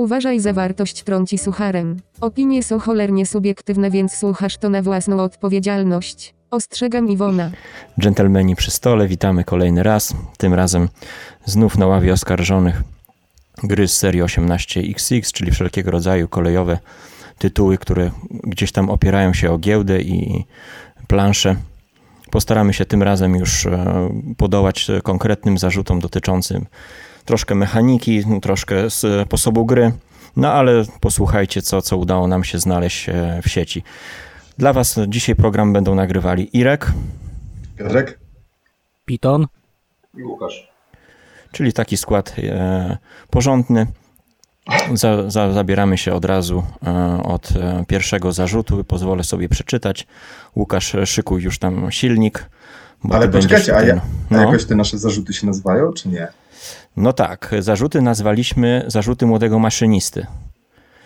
Uważaj zawartość trąci sucharem. Opinie są cholernie subiektywne, więc słuchasz to na własną odpowiedzialność. Ostrzegam Iwona. Dżentelmeni przy stole, witamy kolejny raz. Tym razem znów na ławie oskarżonych gry z serii 18XX, czyli wszelkiego rodzaju kolejowe tytuły, które gdzieś tam opierają się o giełdę i plansze. Postaramy się tym razem już e, podołać konkretnym zarzutom dotyczącym troszkę mechaniki, troszkę sposobu gry. No ale posłuchajcie, co, co udało nam się znaleźć e, w sieci. Dla Was dzisiaj program będą nagrywali Irek, Piotrek, Piton i Łukasz. Czyli taki skład e, porządny. Za, za, zabieramy się od razu e, od e, pierwszego zarzutu. Pozwolę sobie przeczytać. Łukasz, szykuj już tam silnik. Ale poczekajcie, a, ja, a no. jakoś te nasze zarzuty się nazywają, czy nie? No tak, zarzuty nazwaliśmy zarzuty młodego maszynisty.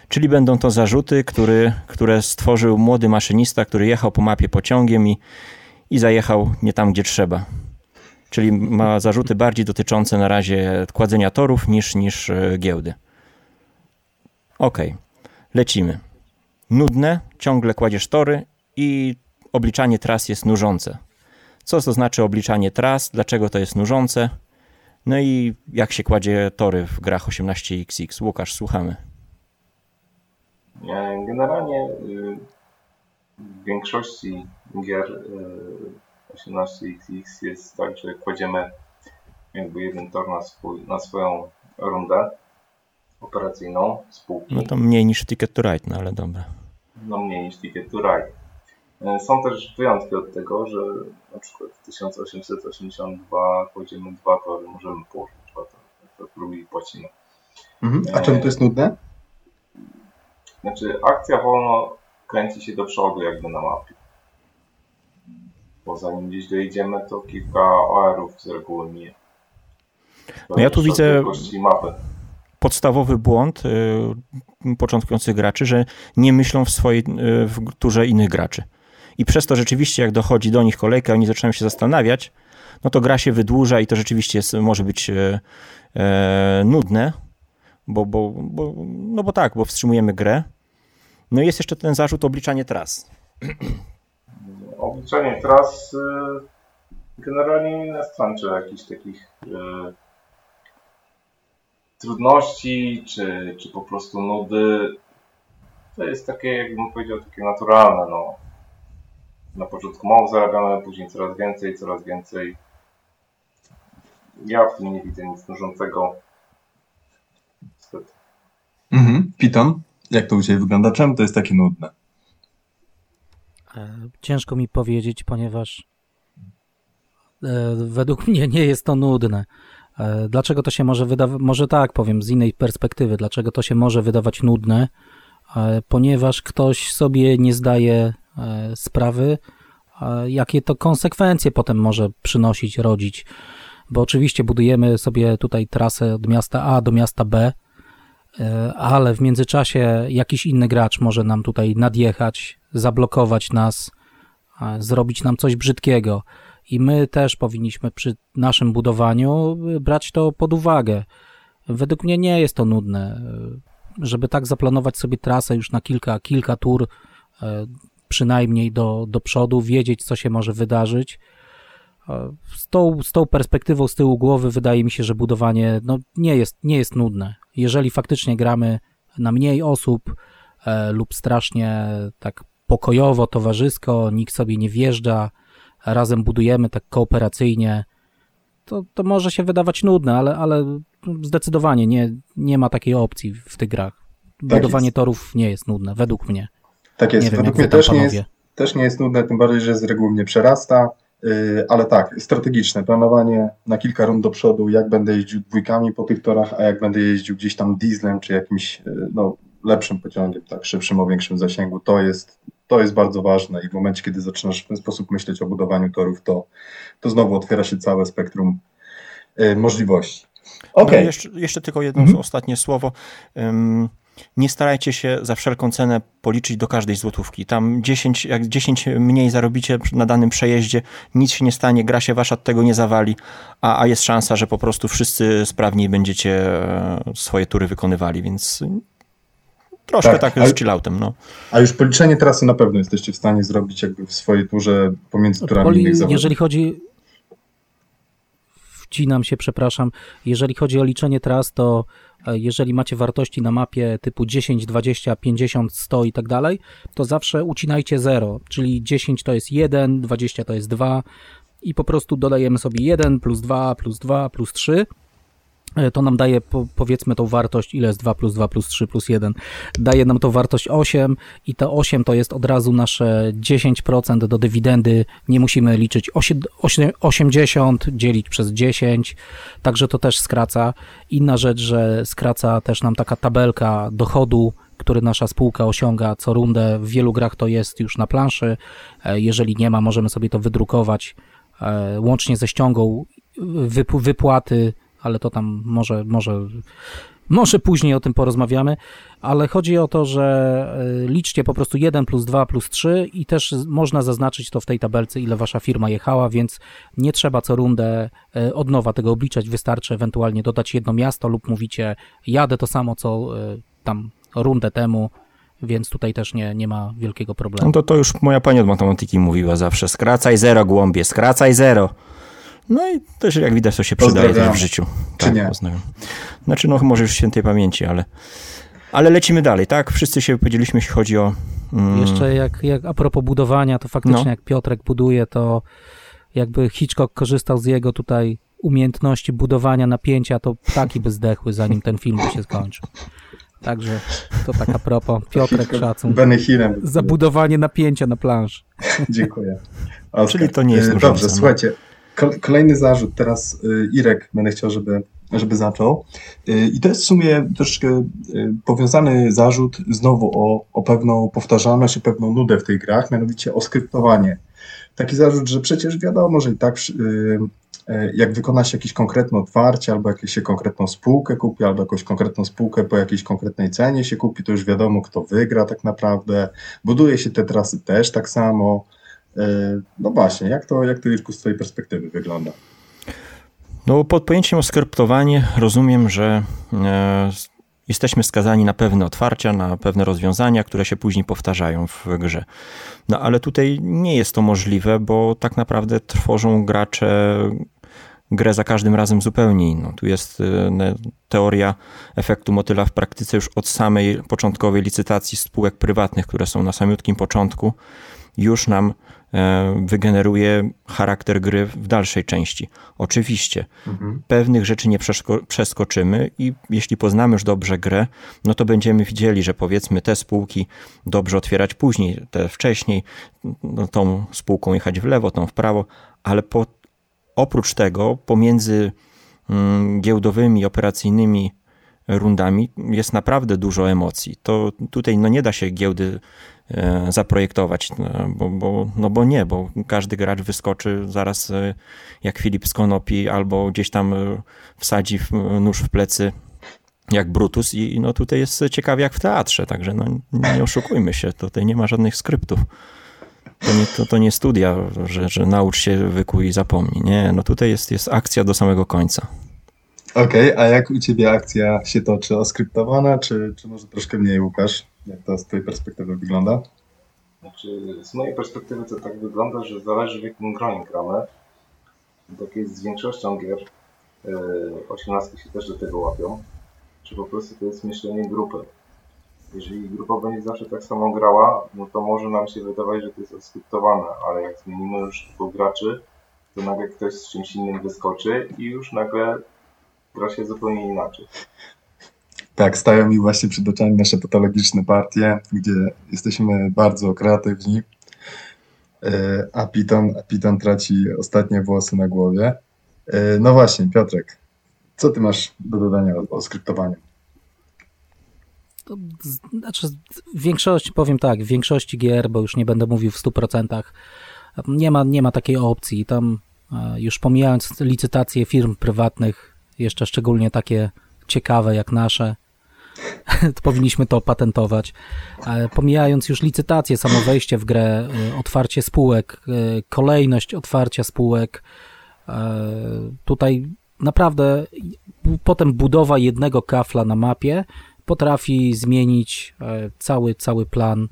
Czyli będą to zarzuty, który, które stworzył młody maszynista, który jechał po mapie pociągiem i, i zajechał nie tam, gdzie trzeba. Czyli ma zarzuty bardziej dotyczące na razie kładzenia torów niż, niż e, giełdy. Ok, lecimy. Nudne, ciągle kładziesz tory i obliczanie tras jest nużące. Co to znaczy obliczanie tras? Dlaczego to jest nużące? No i jak się kładzie tory w grach 18XX? Łukasz, słuchamy. Generalnie y, w większości gier 18XX y, jest tak, że kładziemy jakby jeden tor na, swój, na swoją rundę operacyjną spółki. No to mniej niż Ticket to Ride, no ale dobra. No mniej niż Ticket to Ride. E, są też wyjątki od tego, że na przykład w 1882 kładziemy dwa tory, możemy położyć dwa tory, to drugi płacimy. Mhm. A czemu to jest nudne? Znaczy, akcja wolno kręci się do przodu jakby na mapie. Bo zanim gdzieś dojedziemy, to kilka OR-ów z reguły mije. no ja tu widzę mapy. podstawowy błąd y, początkujących graczy, że nie myślą w swojej y, w turze innych graczy. I przez to rzeczywiście, jak dochodzi do nich kolejka, oni zaczynają się zastanawiać, no to gra się wydłuża i to rzeczywiście jest, może być y, nudne, bo, bo, bo, no bo tak, bo wstrzymujemy grę. No i jest jeszcze ten zarzut obliczanie tras. Obliczanie tras y, generalnie nie nastręcza jakichś takich y, trudności, czy, czy po prostu nudy. To jest takie, jakbym powiedział, takie naturalne. No. Na początku mało zarabiamy, później coraz więcej, coraz więcej. Ja w tym nie widzę nic nużącego. Mhm. Piton, jak to u Ciebie wygląda? Czemu to jest takie nudne? E, ciężko mi powiedzieć, ponieważ e, według mnie nie jest to nudne. E, dlaczego to się może wydawać, może tak powiem, z innej perspektywy, dlaczego to się może wydawać nudne? Ponieważ ktoś sobie nie zdaje sprawy, jakie to konsekwencje potem może przynosić, rodzić. Bo oczywiście budujemy sobie tutaj trasę od miasta A do miasta B, E, ale w międzyczasie jakiś inny gracz może nam tutaj nadjechać, zablokować nas, zrobić nam coś brzydkiego. I my też powinniśmy przy naszym budowaniu brać to pod uwagę. Według mnie nie jest to nudne, e, żeby tak zaplanować sobie trasę już na kilka, kilka tur, e, przynajmniej do, do przodu, wiedzieć, co się może wydarzyć z tą, z tą perspektywą z tyłu głowy wydaje mi się, że budowanie no, nie, jest, nie jest nudne. Jeżeli faktycznie gramy na mniej osób e, lub strasznie tak pokojowo, towarzysko, nikt sobie nie wjeżdża, razem budujemy tak kooperacyjnie, to, to może się wydawać nudne, ale, ale zdecydowanie nie, nie ma takiej opcji w tych grach. Tak Budowanie jest. torów nie jest nudne, według mnie. Tak jest, nie wiem, według mnie też nie jest, też nie jest nudne, tym bardziej, że z reguły mnie przerasta. Y, ale tak, strategiczne planowanie na kilka rund do przodu, jak będę jeździł dwójkami po tych torach, a jak będę jeździł gdzieś tam dieslem czy jakimś y, no, lepszym pociągiem, tak, szybszym, o większym zasięgu, to jest, to jest bardzo ważne i w momencie, kiedy zaczynasz w ten sposób myśleć o budowaniu torów, to, to znowu otwiera się całe spektrum y, możliwości. Okay. No jeszcze, jeszcze tylko jedno mhm. ostatnie słowo. Um, nie starajcie się za wszelką cenę policzyć do każdej złotówki. Tam 10, jak 10 mniej zarobicie na danym przejeździe, nic się nie stanie, gra się wasza od tego nie zawali, a, a jest szansa, że po prostu wszyscy sprawniej będziecie e, swoje tury wykonywali, więc troszkę tak, tak z chilloutem. No. A już policzenie trasy na pewno jesteście w stanie zrobić jakby w swojej turze pomiędzy turami Poli, innych zawodów. Jeżeli chodzi wcinam się, przepraszam. Jeżeli chodzi o liczenie tras, to e, jeżeli macie wartości na mapie typu 10, 20, 50, 100 i tak dalej, to zawsze ucinajcie 0, czyli 10 to jest 1, 20 to jest 2 i po prostu dodajemy sobie 1 plus 2 plus 2 plus 3 E, to nam daje po, powiedzmy tą wartość, ile jest 2 plus 2 plus 3 plus 1, daje nam to wartość 8 i to 8 to jest od razu nasze 10% do dywidendy, nie musimy liczyć 80 dzielić przez 10, także to też skraca. Inna rzecz, że skraca też nam taka tabelka dochodu, który nasza spółka osiąga co rundę, w wielu grach to jest już na planszy, e, jeżeli nie ma, możemy sobie to wydrukować e, łącznie ze ściągą wypłaty ale to tam może, może, może później o tym porozmawiamy, ale chodzi o to, że e, liczcie po prostu 1 plus 2 plus 3 i też można zaznaczyć to w tej tabelce, ile wasza firma jechała, więc nie trzeba co rundę e, od nowa tego obliczać, wystarczy ewentualnie dodać jedno miasto lub mówicie jadę to samo, co e, tam rundę temu, więc tutaj też nie, nie ma wielkiego problemu. No to, to już moja pani od matematyki mówiła zawsze, skracaj zero głąbie, skracaj zero. No i też jak widać to się przydaje też w życiu. Czy tak, nie? Pozdrawiam. Znaczy no może już świętej pamięci, ale, ale lecimy dalej, tak? Wszyscy się wypowiedzieliśmy, jeśli chodzi o... Mm... Jeszcze jak, jak a propos budowania, to faktycznie no. jak Piotrek buduje, to jakby Hitchcock korzystał z jego tutaj umiejętności budowania napięcia, to ptaki by zdechły, zanim ten film by się skończył. Także to tak a propos. Piotrek szacun. Zabudowanie napięcia na planszy. Dziękuję. Czyli to nie jest e, Dobrze, słuchajcie. Kolejny zarzut, teraz y, Irek będę chciał, żeby, żeby zaczął. Y, I to jest w sumie troszkę y, powiązany zarzut znowu o, o pewną powtarzalność, o pewną nudę w tych grach, mianowicie o skryptowanie. Taki zarzut, że przecież wiadomo, że i tak jak wykona się jakieś konkretne otwarcie, albo jakąś się konkretną spółkę kupi, albo jakąś konkretną spółkę po jakiejś konkretnej cenie się kupi, to już wiadomo, kto wygra tak naprawdę. Buduje się te trasy też tak samo. E, no właśnie, jak to, jak to Irku z Twojej perspektywy wygląda? No, pod pojęciem oskryptowanie rozumiem, że e, jesteśmy skazani na pewne otwarcia, na pewne rozwiązania, które się później powtarzają w grze. No ale tutaj nie jest to możliwe, bo tak naprawdę tworzą gracze grę za każdym razem zupełnie inną. Tu jest e, teoria efektu motyla w praktyce już od samej początkowej licytacji spółek prywatnych, które są na samiutkim początku, już nam wygeneruje charakter gry w dalszej części. Oczywiście, mhm. pewnych rzeczy nie przeskoczymy i jeśli poznamy już dobrze grę, no to będziemy widzieli, że powiedzmy te spółki dobrze otwierać później, te wcześniej, no tą spółką jechać w lewo, tą w prawo, ale po, oprócz tego pomiędzy mm, giełdowymi, operacyjnymi rundami jest naprawdę dużo emocji. To tutaj no nie da się giełdy E, zaprojektować, no, bo, bo, no bo nie, bo każdy gracz wyskoczy zaraz e, jak Filip z Konopi albo gdzieś tam e, wsadzi nóż w plecy jak Brutus i no tutaj jest ciekawie jak w teatrze, także no nie oszukujmy się, tutaj nie ma żadnych skryptów. To nie, to, to nie studia, że, że naucz się, wykuj i zapomnij. Nie, no tutaj jest, jest akcja do samego końca. Okej, okay, a jak u ciebie akcja się toczy? Oskryptowana, czy, czy może troszkę mniej, Łukasz? Jak to z twojej perspektywy wygląda? Znaczy, z mojej perspektywy to tak wygląda, że zależy w jakim gronie gramy. Tak jest z większością gier. Yy, osiemnastki się też do tego łapią. Czy po prostu to jest myślenie grupy. Jeżeli grupa będzie zawsze tak samo grała, no to może nam się wydawać, że to jest oskryptowane, ale jak zmienimy już dwóch graczy, to nagle ktoś z czymś innym wyskoczy i już nagle gra się zupełnie inaczej. Tak, stają mi właśnie przed oczami nasze patologiczne partie, gdzie jesteśmy bardzo kreatywni, e, a Piton, a Piton traci ostatnie włosy na głowie. E, no właśnie, Piotrek, co ty masz do dodania o, skryptowaniu? To, znaczy, w większości, powiem tak, w większości gier, bo już nie będę mówił w 100%, nie ma, nie ma takiej opcji. Tam e, już pomijając licytacje firm prywatnych, jeszcze szczególnie takie ciekawe jak nasze, powinniśmy to patentować. Pomijając już licytację, samo wejście w grę, otwarcie spółek, kolejność otwarcia spółek, tutaj naprawdę potem budowa jednego kafla na mapie potrafi zmienić cały, cały plan,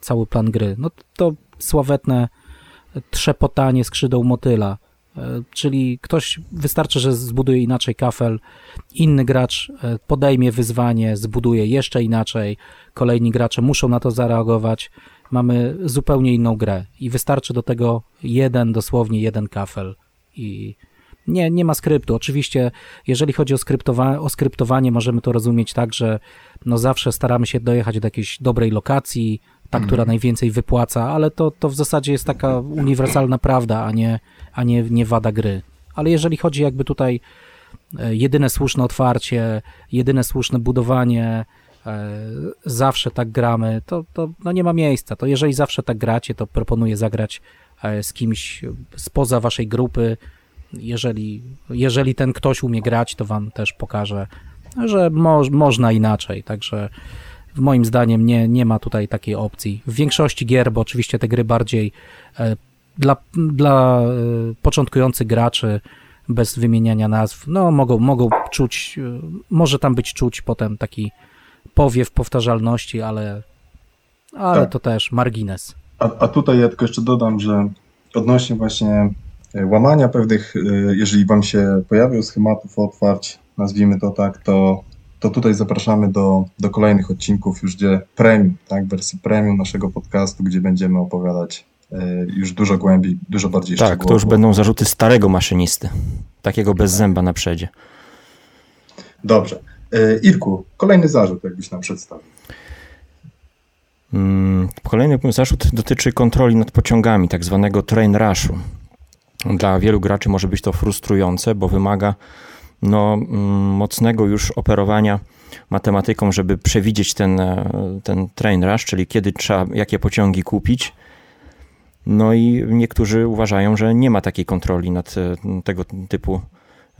cały plan gry. No to sławetne trzepotanie skrzydeł motyla. E, czyli ktoś, wystarczy, że zbuduje inaczej kafel, inny gracz e, podejmie wyzwanie, zbuduje jeszcze inaczej, kolejni gracze muszą na to zareagować. Mamy zupełnie inną grę i wystarczy do tego jeden, dosłownie jeden kafel i nie, nie ma skryptu. Oczywiście, jeżeli chodzi o, skryptowa o skryptowanie, możemy to rozumieć tak, że no zawsze staramy się dojechać do jakiejś dobrej lokacji, ta, która mhm. najwięcej wypłaca, ale to, to w zasadzie jest taka uniwersalna prawda, a nie, a nie, nie wada gry. Ale jeżeli chodzi jakby tutaj e, jedyne słuszne otwarcie, jedyne słuszne budowanie, e, zawsze tak gramy, to, to no nie ma miejsca. To jeżeli zawsze tak gracie, to proponuję zagrać e, z kimś spoza waszej grupy. Jeżeli, jeżeli ten ktoś umie grać, to wam też pokaże, że mo można inaczej. Także moim zdaniem nie, nie ma tutaj takiej opcji. W większości gier, bo oczywiście te gry bardziej dla, dla e, początkujących graczy bez wymieniania nazw, no mogą, mogą czuć, e, może tam być czuć potem taki powiew powtarzalności, ale, ale tak. to też margines. A, a tutaj ja tylko jeszcze dodam, że odnośnie właśnie łamania pewnych, jeżeli wam się pojawią schematów otwarć, nazwijmy to tak, to to tutaj zapraszamy do, do kolejnych odcinków już gdzie premium, tak, wersji premium naszego podcastu, gdzie będziemy opowiadać e, już dużo głębiej, dużo bardziej Tak, szczegółowo. to już będą zarzuty starego maszynisty, takiego bez zęba na przedzie. Dobrze. E, Irku, kolejny zarzut jakbyś nam przedstawił. Mm, kolejny zarzut dotyczy kontroli nad pociągami, tak zwanego train rushu. Dla wielu graczy może być to frustrujące, bo wymaga no, mm, mocnego już operowania matematyką, żeby przewidzieć ten, e, ten train rush, czyli kiedy trzeba jakie pociągi kupić. No i niektórzy uważają, że nie ma takiej kontroli nad e, tego typu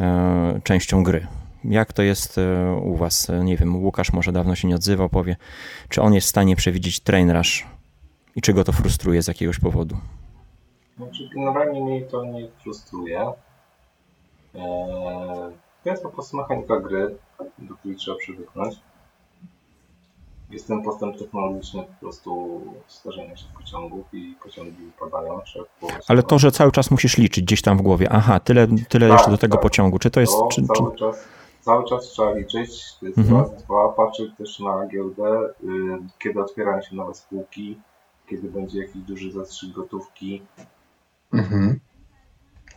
e, częścią gry. Jak to jest u Was? Nie wiem, Łukasz może dawno się nie odzywał, powie, czy on jest w stanie przewidzieć train rush i czy go to frustruje z jakiegoś powodu? Znaczy, generalnie mnie to nie frustruje. Eee to jest po prostu mechanika gry, do której trzeba przywyknąć. Jest ten postęp technologiczny po prostu starzenia się pociągów i pociągi upadają. Ale to, że cały czas musisz liczyć gdzieś tam w głowie, aha, tyle, tyle tak, jeszcze do tego tak. pociągu, czy to jest... To czy, cały, czy... Czas, cały czas trzeba liczyć, to jest mhm. raz, dwa, patrzeć też na giełdę, y, kiedy otwierają się nowe spółki, kiedy będzie jakiś duży zastrzyk gotówki. Mhm.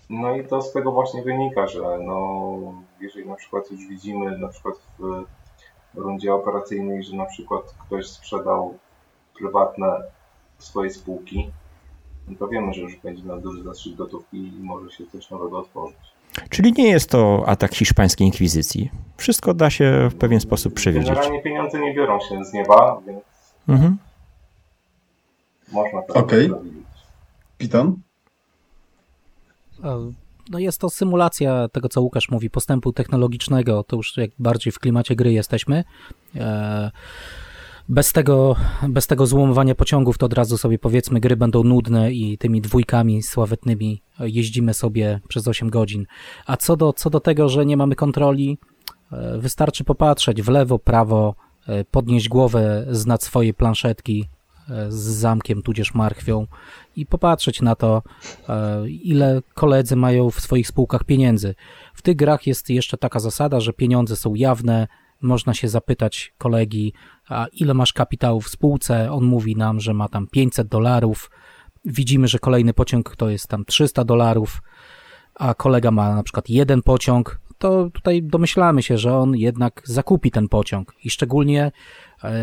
No i to z tego właśnie wynika, że no, jeżeli na przykład już widzimy na przykład w rundzie operacyjnej, że na przykład ktoś sprzedał prywatne swoje spółki, no to wiemy, że już będzie miał duży zastrzyk gotówki i może się coś nowego otworzyć. Czyli nie jest to atak hiszpańskiej inkwizycji. Wszystko da się w pewien sposób przewidzieć. Generalnie pieniądze nie biorą się z nieba, więc mhm. można to Okej. Okay. Piton? No jest to symulacja tego, co Łukasz mówi, postępu technologicznego, to już jak bardziej w klimacie gry jesteśmy. E, bez tego, bez tego złomowania pociągów to od razu sobie powiedzmy gry będą nudne i tymi dwójkami sławetnymi jeździmy sobie przez 8 godzin. A co do, co do tego, że nie mamy kontroli, e, wystarczy popatrzeć w lewo, prawo, e, podnieść głowę z nad swojej planszetki, z zamkiem tudzież marchwią i popatrzeć na to, e, ile koledzy mają w swoich spółkach pieniędzy. W tych grach jest jeszcze taka zasada, że pieniądze są jawne, można się zapytać kolegi, a ile masz kapitału w spółce, on mówi nam, że ma tam 500 dolarów, widzimy, że kolejny pociąg to jest tam 300 dolarów, a kolega ma na przykład jeden pociąg, to tutaj domyślamy się, że on jednak zakupi ten pociąg. I szczególnie e,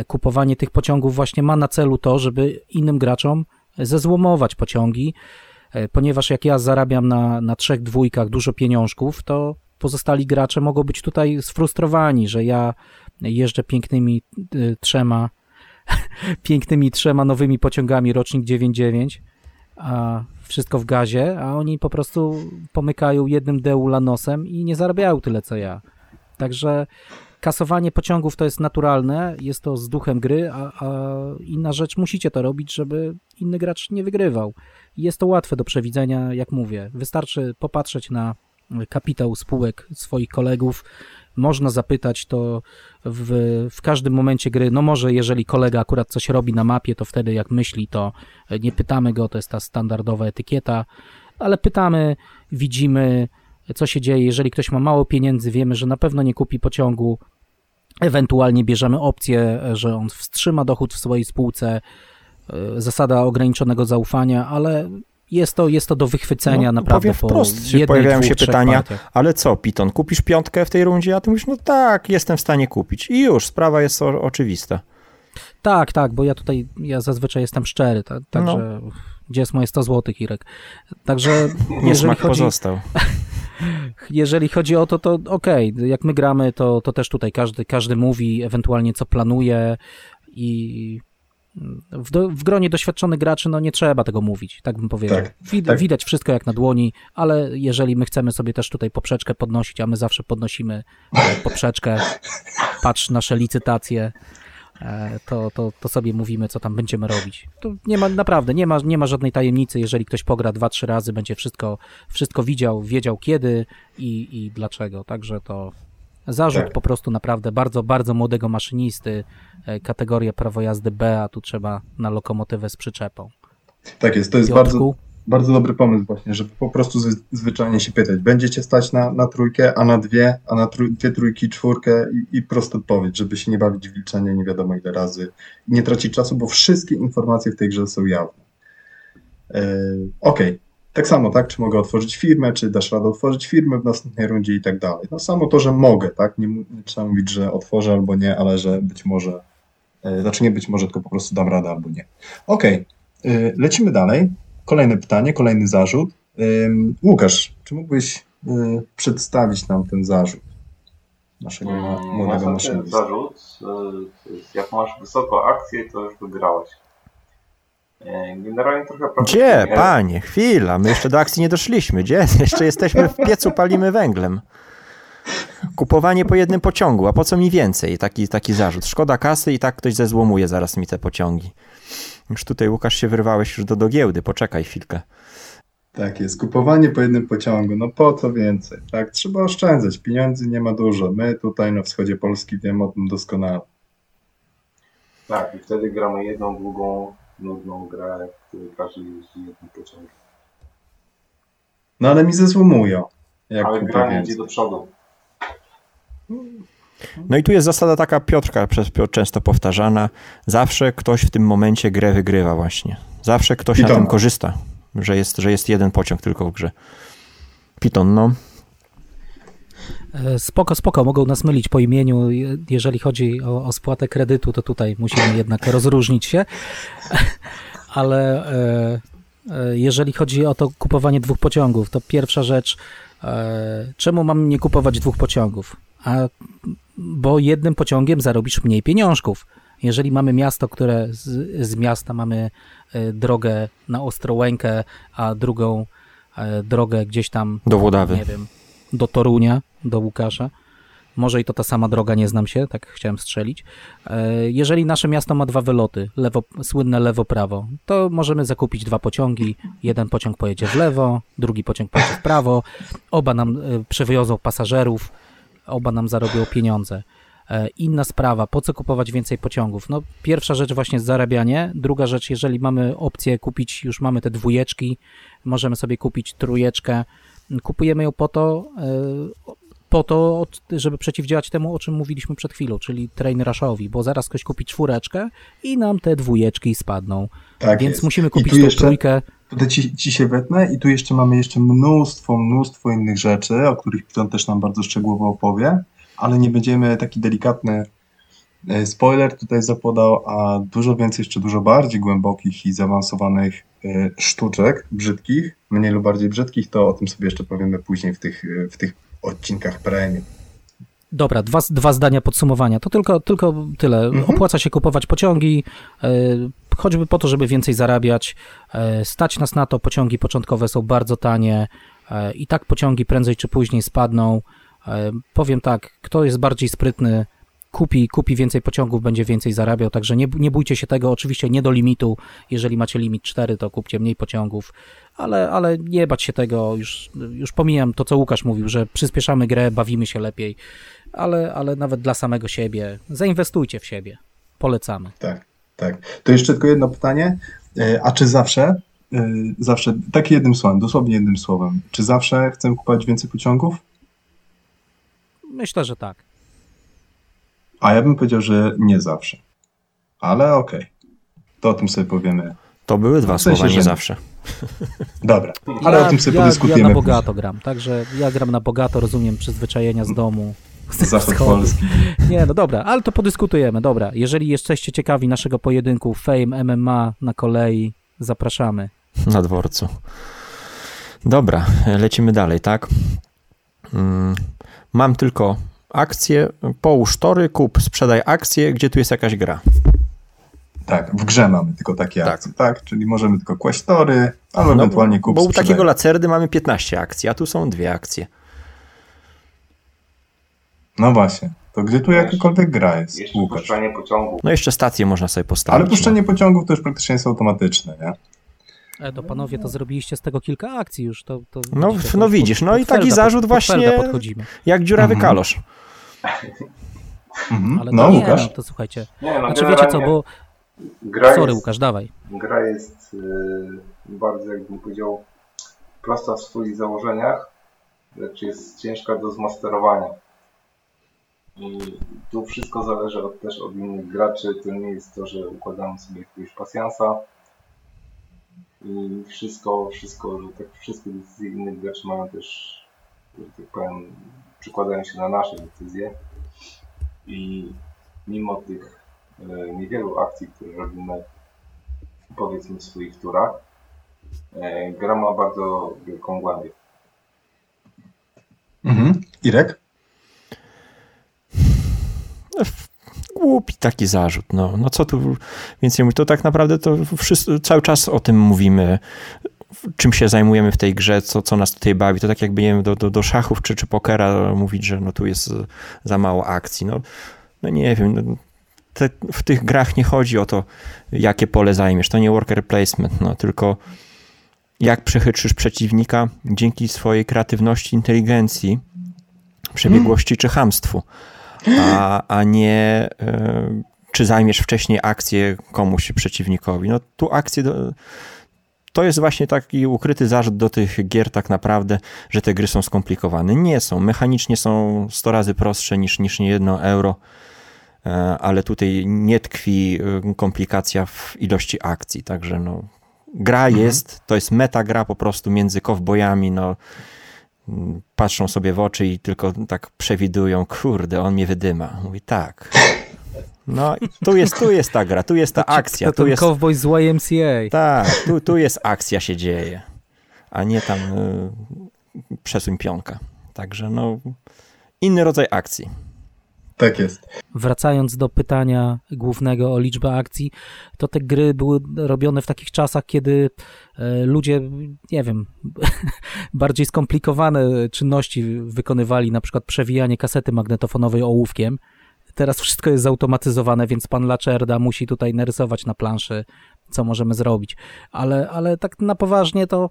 kupowanie tych pociągów właśnie ma na celu to, żeby innym graczom zezłomować pociągi, e, ponieważ jak ja zarabiam na, na trzech dwójkach dużo pieniążków, to pozostali gracze mogą być tutaj sfrustrowani, że ja jeżdżę pięknymi e, trzema pięknymi trzema nowymi pociągami rocznik 99, a wszystko w gazie, a oni po prostu pomykają jednym deula nosem i nie zarabiają tyle co ja. Także kasowanie pociągów to jest naturalne, jest to z duchem gry, a, a, inna rzecz, musicie to robić, żeby inny gracz nie wygrywał. Jest to łatwe do przewidzenia, jak mówię. Wystarczy popatrzeć na kapitał spółek swoich kolegów, można zapytać to w, w każdym momencie gry. No może jeżeli kolega akurat coś robi na mapie, to wtedy jak myśli, to nie pytamy go, to jest ta standardowa etykieta, ale pytamy, widzimy, co się dzieje. Jeżeli ktoś ma mało pieniędzy, wiemy, że na pewno nie kupi pociągu. Ewentualnie bierzemy opcję, że on wstrzyma dochód w swojej spółce. E, zasada ograniczonego zaufania, ale jest to, jest to do wychwycenia no, naprawdę po wprost się pojawiają się pytania, partiach. ale co, Piton, kupisz piątkę w tej rundzie? A ty mówisz, no tak, jestem w stanie kupić. I już, sprawa jest o, oczywista. Tak, tak, bo ja tutaj, ja zazwyczaj jestem szczery, tak, także no. gdzie jest moje 100 zł, Irek? Także jeżeli chodzi, pozostał. Jeżeli chodzi o to, to okej, okay. jak my gramy, to, to też tutaj każdy, każdy mówi ewentualnie co planuje i w, do, w, gronie doświadczonych graczy no nie trzeba tego mówić, tak bym powiedział. Tak, Wid tak. Widać wszystko jak na dłoni, ale jeżeli my chcemy sobie też tutaj poprzeczkę podnosić, a my zawsze podnosimy e, poprzeczkę, patrz nasze licytacje, to, to, to sobie mówimy, co tam będziemy robić. To nie ma, naprawdę, nie ma, nie ma żadnej tajemnicy, jeżeli ktoś pogra dwa, trzy razy, będzie wszystko, wszystko widział, wiedział kiedy i, i dlaczego, także to Zarzut tak. po prostu naprawdę bardzo, bardzo młodego maszynisty, e, kategoria prawo jazdy B, a tu trzeba na lokomotywę z przyczepą. Tak jest, to jest bardzo, bardzo dobry pomysł właśnie, żeby po prostu zwyczajnie się pytać, będziecie stać na, na trójkę, a na dwie, a na trój, dwie trójki, czwórkę i, i prosto odpowiedź, żeby się nie bawić w liczenie nie wiadomo ile razy, nie tracić czasu, bo wszystkie informacje w tej grze są jawne. Yy, Okej, okay. Tak samo, tak, czy mogę otworzyć firmę, czy dasz radę otworzyć firmę w następnej rundzie i tak dalej. No samo to, że mogę, tak, nie, nie trzeba mówić, że otworzę albo nie, ale że być może, e, znaczy nie być może, tylko po prostu dam radę albo nie. Okej, okay. E, lecimy dalej. Kolejne pytanie, kolejny zarzut. Łukasz, czy mógłbyś e, przedstawić nam ten zarzut naszego mm, młodego maszynisty? Zarzut, e, jak masz wysoką akcję, to już wygrałeś. E, generalnie trochę Gdzie, panie, chwila, my jeszcze do akcji nie doszliśmy. Gdzie? Jeszcze jesteśmy w piecu, palimy węglem. Kupowanie po jednym pociągu, a po co mi więcej? Taki, taki zarzut. Szkoda kasy i tak ktoś zezłomuje zaraz mi te pociągi. Już tutaj, Łukasz, się wyrwałeś już do, do giełdy, poczekaj chwilkę. Tak jest, kupowanie po jednym pociągu, no po co więcej, tak? Trzeba oszczędzać, pieniędzy nie ma dużo. My tutaj na wschodzie Polski wiemy o tym doskonale. Tak, i wtedy gramy jedną długą nudną grę, w której każdy jeździ jednym pociągiem. No ale mi zezłomują. Jak ale gra idzie do przodu. No i tu jest zasada taka Piotrka przez Piotr często powtarzana. Zawsze ktoś w tym momencie grę wygrywa właśnie. Zawsze ktoś Piton. na tym korzysta, że jest, że jest jeden pociąg tylko w grze. Piton, no. E, spoko, spoko, mogą nas mylić po imieniu. Jeżeli chodzi o, o spłatę kredytu, to tutaj musimy jednak rozróżnić się. Ale e, e, jeżeli chodzi o to kupowanie dwóch pociągów, to pierwsza rzecz, czemu mam nie kupować dwóch pociągów? A, bo jednym pociągiem zarobisz mniej pieniążków. Jeżeli mamy miasto, które z, z miasta mamy drogę na Ostrołękę, a drugą drogę gdzieś tam do Włodawy. Nie wiem, do Torunia, do Łukasza. Może i to ta sama droga, nie znam się, tak chciałem strzelić. E, jeżeli nasze miasto ma dwa wyloty, lewo, słynne lewo-prawo, to możemy zakupić dwa pociągi. Jeden pociąg pojedzie w lewo, drugi pociąg pojedzie w prawo. Oba nam e, przewiozą pasażerów, oba nam zarobią pieniądze. E, inna sprawa, po co kupować więcej pociągów? No, pierwsza rzecz właśnie zarabianie. Druga rzecz, jeżeli mamy opcję kupić, już mamy te dwójeczki, możemy sobie kupić trójeczkę. Kupujemy ją po to, po to, żeby przeciwdziałać temu, o czym mówiliśmy przed chwilą, czyli train rushowi, bo zaraz ktoś kupi czwóreczkę i nam te dwójeczki spadną. Tak Więc jest. musimy kupić tą jeszcze, trójkę. Tutaj ci, ci się wetnę i tu jeszcze mamy jeszcze mnóstwo, mnóstwo innych rzeczy, o których Piton też nam bardzo szczegółowo opowie, ale nie będziemy taki delikatny e, spoiler tutaj zapodał, a dużo więcej, jeszcze dużo bardziej głębokich i zaawansowanych e, sztuczek brzydkich, mniej lub bardziej brzydkich, to o tym sobie jeszcze powiemy później w tych, w tych odcinkach premium. Dobra, dwa, dwa zdania podsumowania. To tylko, tylko tyle. Mhm. Opłaca się kupować pociągi, e, choćby po to, żeby więcej zarabiać. E, stać nas na to, pociągi początkowe są bardzo tanie e, i tak pociągi prędzej czy później spadną. E, powiem tak, kto jest bardziej sprytny, kupi, kupi więcej pociągów, będzie więcej zarabiał, także nie, nie bójcie się tego, oczywiście nie do limitu, jeżeli macie limit 4, to kupcie mniej pociągów, ale, ale nie bać się tego, już, już pomijam to, co Łukasz mówił, że przyspieszamy grę, bawimy się lepiej, ale, ale nawet dla samego siebie, zainwestujcie w siebie, polecamy. Tak, tak. To jeszcze tylko jedno pytanie, e, a czy zawsze, e, zawsze, tak jednym słowem, dosłownie jednym słowem, czy zawsze chcę kupować więcej pociągów? Myślę, że tak. A ja bym powiedział, że nie zawsze. Ale okej. Okay. To o tym sobie powiemy. To były dwa w sensie, słowa, nie że... zawsze. Dobra, ale ja, o tym sobie ja, podyskutujemy. Ja na bogato gram, także ja gram na bogato, rozumiem przyzwyczajenia z domu. Zachód Polski. Nie, no dobra, ale to podyskutujemy, dobra. Jeżeli jesteście ciekawi naszego pojedynku Fame MMA na kolei, zapraszamy. Na dworcu. Dobra, lecimy dalej, tak? Mm, mam tylko akcje, połóż tory, kup, sprzedaj akcje, gdzie tu jest jakaś gra. Tak, w grze mamy tylko takie tak. akcje, tak? Czyli możemy tylko kłaść tory, albo no, ewentualnie kup, Bo u takiego lacerdy mamy 15 akcji, a tu są dwie akcje. No właśnie. To gdzie tu jakakolwiek gra jest? Jeszcze Łukasz? puszczanie pociągów. No jeszcze stację można sobie postawić. Ale puszczanie no. pociągów to już praktycznie jest automatyczne, nie? E, to panowie, to zrobiliście z tego kilka akcji już. To, to no, widzicie, no widzisz, no i taki zarzut pod, właśnie jak dziurawy mhm. kalosz. Mhm. Ale no, nie, Łukasz. No, to słuchajcie. Nie, no, znaczy wiecie co, bo... Gra Sorry, jest, Łukasz, dawaj. Gra jest yy, bardzo, jakbym powiedział, prosta w swoich założeniach, lecz jest ciężka do zmasterowania. Tu wszystko zależy od, też od innych graczy. To nie jest to, że układamy sobie jakiegoś pasjansa, i wszystko, wszystko, że tak wszystkie decyzje innych graczy mają też, że tak powiem, przykładają się na nasze decyzje i mimo tych e, niewielu akcji, które robimy powiedzmy w swoich turach, e, gra ma bardzo wielką głębię. Mhm. Irek? Głupi taki zarzut. No, no co tu więcej mówić? To tak naprawdę to wszyscy, cały czas o tym mówimy, czym się zajmujemy w tej grze, co, co nas tutaj bawi. To tak jakby, nie wiem, do, do, do szachów czy, czy pokera mówić, że no tu jest za mało akcji. No, no nie wiem, no, te, w tych grach nie chodzi o to, jakie pole zajmiesz. To nie worker placement, no, tylko jak przechytrzysz przeciwnika dzięki swojej kreatywności, inteligencji, przebiegłości czy hamstwu a, a nie e, czy zajmiesz wcześniej akcję komuś przeciwnikowi. No tu akcje do, to jest właśnie taki ukryty zarzut do tych gier tak naprawdę, że te gry są skomplikowane. Nie są. Mechanicznie są 100 razy prostsze niż, niż nie jedno euro, e, ale tutaj nie tkwi e, komplikacja w ilości akcji. Także no, gra mhm. jest, to jest meta gra po prostu między kowbojami, no patrzą sobie w oczy i tylko tak przewidują, kurde, on mnie wydyma. Mówi tak. No tu jest, tu jest ta gra, tu jest ta akcja. To tu jest cowboy z YMCA. Tak, tu, tu jest akcja się dzieje, a nie tam y, przesuń pionka. Także no, inny rodzaj akcji. Tak jest. Wracając do pytania głównego o liczbę akcji, to te gry były robione w takich czasach, kiedy e, ludzie, nie wiem, bardziej skomplikowane czynności wykonywali, na przykład przewijanie kasety magnetofonowej ołówkiem. Teraz wszystko jest zautomatyzowane, więc pan Lacerda musi tutaj narysować na planszy, co możemy zrobić. Ale, ale tak na poważnie to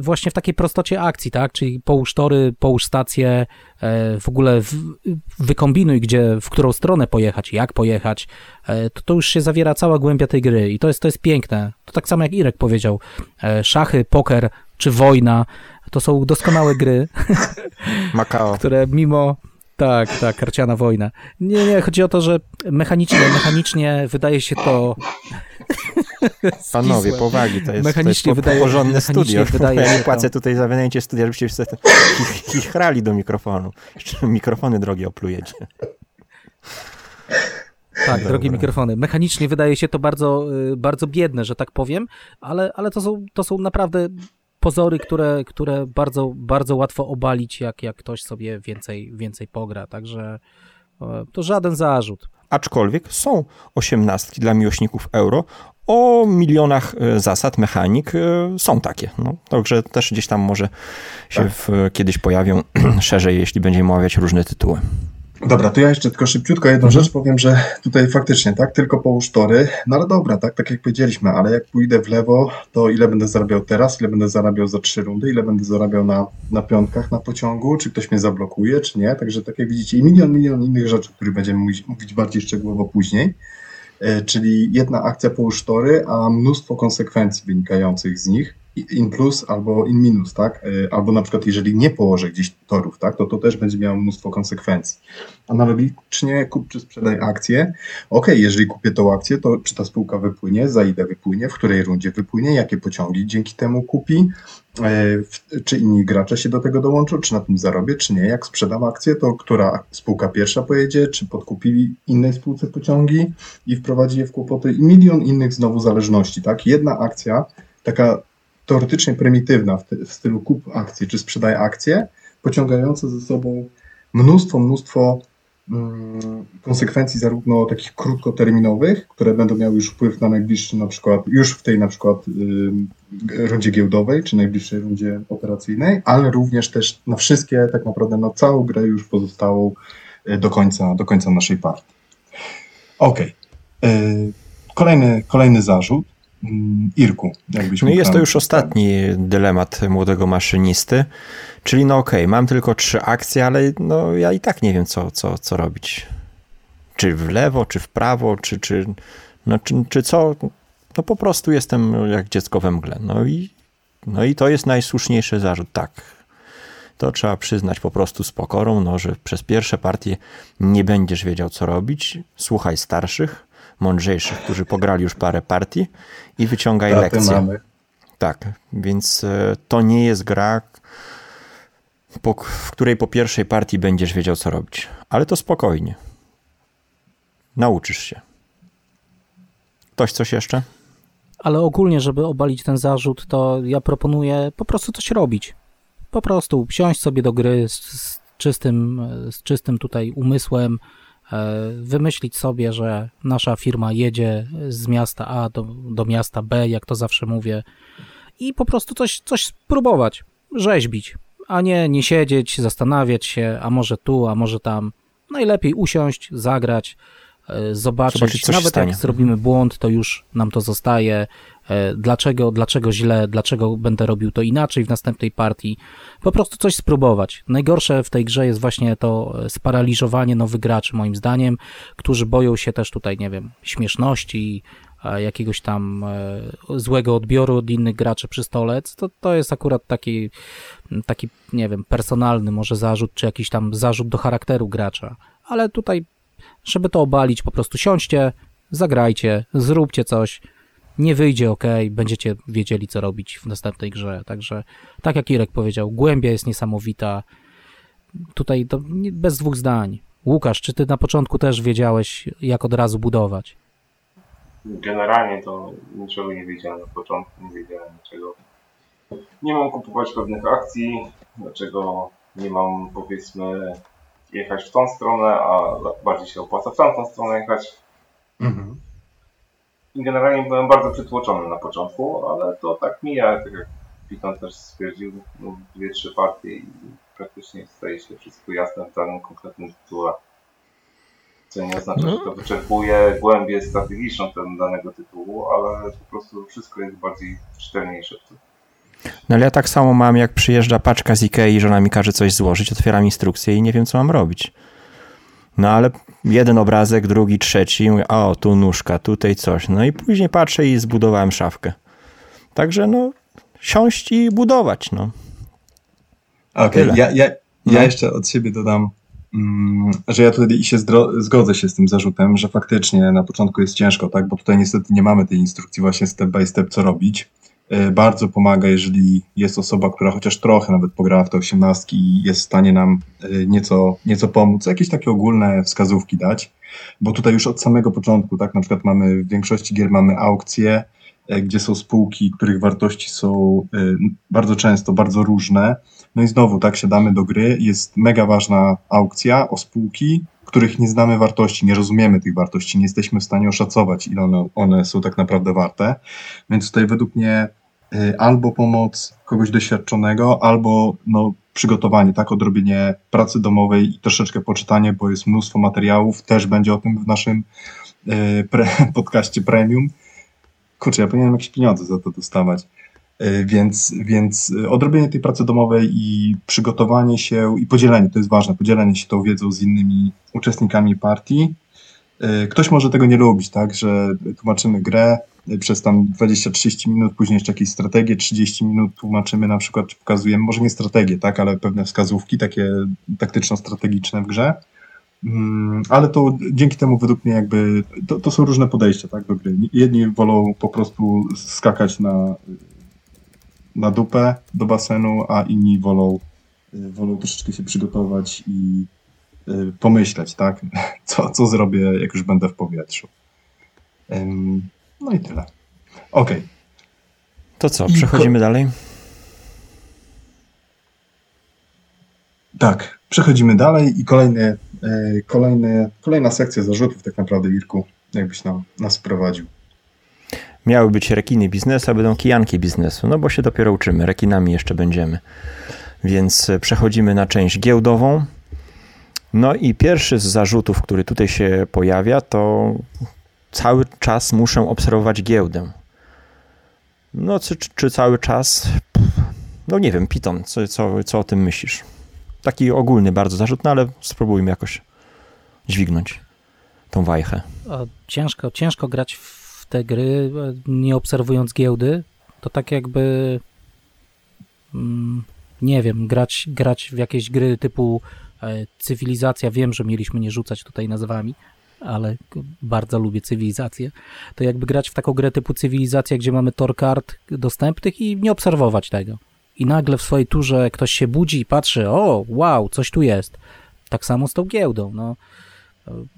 właśnie w takiej prostocie akcji, tak? Czyli połóż tory, połóż stację, e, w ogóle w, wykombinuj, gdzie, w którą stronę pojechać, jak pojechać, e, to, to już się zawiera cała głębia tej gry i to jest, to jest piękne. To tak samo jak Irek powiedział, e, szachy, poker czy wojna, to są doskonałe gry, Macao. które mimo tak, tak, karciana wojna. Nie, nie, chodzi o to, że mechanicznie, mechanicznie wydaje się to... Panowie, powagi, to jest, mechanicznie to jest wydaje, porządne studio. Wydaje ja nie płacę tutaj za wynajęcie studia, żebyście sobie chichrali do mikrofonu. Jeszcze mikrofony drogie oplujecie. Tak, Dobra. drogie mikrofony. Mechanicznie wydaje się to bardzo, y, bardzo biedne, że tak powiem, ale, ale to, są, to są naprawdę pozory, które, które bardzo, bardzo łatwo obalić, jak, jak ktoś sobie więcej, więcej pogra. Także e, to żaden zarzut. Aczkolwiek są osiemnastki dla miłośników euro o milionach zasad, mechanik są takie. No, także też gdzieś tam może się tak. w, kiedyś pojawią szerzej, jeśli będziemy omawiać różne tytuły. Dobra, to ja jeszcze tylko szybciutko jedną mhm. rzecz powiem, że tutaj faktycznie, tak, tylko połóż tory, no ale dobra, tak, tak jak powiedzieliśmy, ale jak pójdę w lewo, to ile będę zarabiał teraz, ile będę zarabiał za trzy rundy, ile będę zarabiał na, na piątkach na pociągu, czy ktoś mnie zablokuje, czy nie, także tak jak widzicie i milion, milion innych rzeczy, o których będziemy mówić, mówić bardziej szczegółowo później, e, czyli jedna akcja połóż tory, a mnóstwo konsekwencji wynikających z nich, in plus albo in minus, tak? E, albo na przykład jeżeli nie położę gdzieś torów, tak, to to też będzie miało mnóstwo konsekwencji. Analogicznie kup czy sprzedaj akcję. Ok, jeżeli kupię tą akcję, to czy ta spółka wypłynie, za ile wypłynie, w której rundzie wypłynie, jakie pociągi dzięki temu kupi, e, czy inni gracze się do tego dołączą, czy na tym zarobię, czy nie. Jak sprzedam akcję, to która spółka pierwsza pojedzie, czy podkupi innej spółce pociągi i wprowadzi je w kłopoty i milion innych znowu zależności, tak? Jedna akcja, taka teoretycznie prymitywna w, w stylu kup akcji czy sprzedaj akcje, pociągająca ze sobą mnóstwo, mnóstwo mm, konsekwencji zarówno takich krótkoterminowych, które będą miały już wpływ na najbliższy na przykład, już w tej na przykład y, rundzie giełdowej, czy najbliższej rundzie operacyjnej, ale również też na wszystkie, tak naprawdę na całą grę już pozostałą y, do końca, do końca naszej partii. Ok. Kolejny, kolejny zarzut Irku. Jakbyś no jest to już ostatni dylemat młodego maszynisty, czyli no okej, okay, mam tylko trzy akcje, ale no ja i tak nie wiem, co, co, co robić. Czy w lewo, czy w prawo, czy, czy, no, czy, czy co. No po prostu jestem jak dziecko we mgle. No i, no i to jest najsłuszniejszy zarzut, tak. To trzeba przyznać po prostu z pokorą, no, że przez pierwsze partie nie będziesz wiedział, co robić. Słuchaj starszych, mądrzejszych, którzy pograli już parę partii i wyciągaj Taty lekcje. Mamy. Tak, więc e, to nie jest gra, po, w której po pierwszej partii będziesz wiedział, co robić. Ale to spokojnie. Nauczysz się. Ktoś coś jeszcze? Ale ogólnie, żeby obalić ten zarzut, to ja proponuję po prostu coś robić. Po prostu wsiąść sobie do gry z, z czystym, z czystym tutaj umysłem, E, wymyślić sobie, że nasza firma jedzie z miasta A do, do miasta B, jak to zawsze mówię, i po prostu coś, coś spróbować, rzeźbić, a nie, nie siedzieć, zastanawiać się, a może tu, a może tam. Najlepiej usiąść, zagrać, e, zobaczyć, zobaczyć nawet jak zrobimy błąd, to już nam to zostaje, E, dlaczego, dlaczego źle, dlaczego będę robił to inaczej w następnej partii. Po prostu coś spróbować. Najgorsze w tej grze jest właśnie to sparaliżowanie nowych graczy, moim zdaniem, którzy boją się też tutaj, nie wiem, śmieszności, jakiegoś tam e, złego odbioru od innych graczy przy stolec, to, to jest akurat taki, taki, nie wiem, personalny może zarzut, czy jakiś tam zarzut do charakteru gracza. Ale tutaj, żeby to obalić, po prostu siądźcie, zagrajcie, zróbcie coś, nie wyjdzie ok, będziecie wiedzieli, co robić w następnej grze. Także, tak jak Irek powiedział, głębia jest niesamowita. Tutaj to bez dwóch zdań. Łukasz, czy ty na początku też wiedziałeś, jak od razu budować? Generalnie to niczego nie wiedziałem na początku, nie wiedziałem dlaczego nie mam kupować pewnych akcji, dlaczego nie mam powiedzmy jechać w tą stronę, a bardziej się opłaca w tamtą stronę jechać. Mhm. Generalnie byłem bardzo przytłoczony na początku, ale to tak mija, tak jak Piton też stwierdził, no, dwie, trzy partie i praktycznie staje się wszystko jasne w danym konkretnym tytule. Co nie oznacza, że to no. wyczerpuje głębię strategiczną ten danego tytułu, ale po prostu wszystko jest bardziej czytelniejsze w tym. No ale ja tak samo mam, jak przyjeżdża paczka z Ikei i żona mi każe coś złożyć, otwieram instrukcję i nie wiem, co mam robić. No ale jeden obrazek, drugi, trzeci, mówię, o, tu nóżka, tutaj coś. No i później patrzę i zbudowałem szafkę. Także no, siąść i budować, no. Okej, okay, ja, ja, ja no. jeszcze od siebie dodam, mm, że ja tutaj się zgodzę się z tym zarzutem, że faktycznie na początku jest ciężko, tak, bo tutaj niestety nie mamy tej instrukcji właśnie step by step, co robić. E, bardzo pomaga, jeżeli jest osoba, która chociaż trochę nawet pograła w te osiemnastki i jest w stanie nam e, nieco, nieco pomóc, jakieś takie ogólne wskazówki dać, bo tutaj już od samego początku, tak, na przykład mamy w większości gier mamy aukcje, e, gdzie są spółki, których wartości są bardzo często bardzo różne. No i znowu, tak, siadamy do gry, jest mega ważna aukcja o spółki, których nie znamy wartości, nie rozumiemy tych wartości, nie jesteśmy w stanie oszacować, ile one, one są tak naprawdę warte. Więc tutaj według mnie y, albo pomoc kogoś doświadczonego, albo no, przygotowanie, tak, odrobienie pracy domowej i troszeczkę poczytanie, bo jest mnóstwo materiałów, też będzie o tym w naszym y, pre, podcaście premium. Kurczę, ja powinienem jakieś pieniądze za to dostawać. Y, więc, więc odrobienie tej pracy domowej i przygotowanie się i podzielenie, to jest ważne, podzielenie się tą wiedzą z innymi uczestnikami partii. Y, ktoś może tego nie lubić, tak, że tłumaczymy grę przez tam 20-30 minut, później jeszcze jakieś strategie, 30 minut tłumaczymy na przykład, pokazujemy, może nie strategie, tak, ale pewne wskazówki takie taktyczno-strategiczne w grze. Mm, ale to dzięki temu według mnie jakby to, to są różne podejścia tak, do gry. Jedni wolą po prostu skakać na na dupę do basenu, a inni wolą, y, wolą troszeczkę się przygotować i y, pomyśleć, tak, co, co zrobię, jak już będę w powietrzu. No i tyle. Ok. To co, przechodzimy dalej? Tak, przechodzimy dalej i kolejny, y, kolejny, kolejna sekcja zarzutów tak naprawdę, Irku, jakbyś nam, nas prowadził miały być rekiny biznesu, a będą kijanki biznesu, no bo się dopiero uczymy, rekinami jeszcze będziemy. Więc e, przechodzimy na część giełdową. No i pierwszy z zarzutów, który tutaj się pojawia, to cały czas muszę obserwować giełdę. No, czy, czy cały czas? No nie wiem, Piton, co, co, co o tym myślisz? Taki ogólny bardzo zarzut, no ale spróbujmy jakoś dźwignąć tą wajchę. O, ciężko, ciężko grać w te gry, nie obserwując giełdy, to tak jakby mm, nie wiem, grać, grać w jakieś gry typu e, cywilizacja, wiem, że mieliśmy nie rzucać tutaj nazwami, ale bardzo lubię cywilizację, to jakby grać w taką grę typu cywilizacja, gdzie mamy tor kart dostępnych i nie obserwować tego. I nagle w swojej turze ktoś się budzi i patrzy, o, wow, coś tu jest. Tak samo z tą giełdą, no.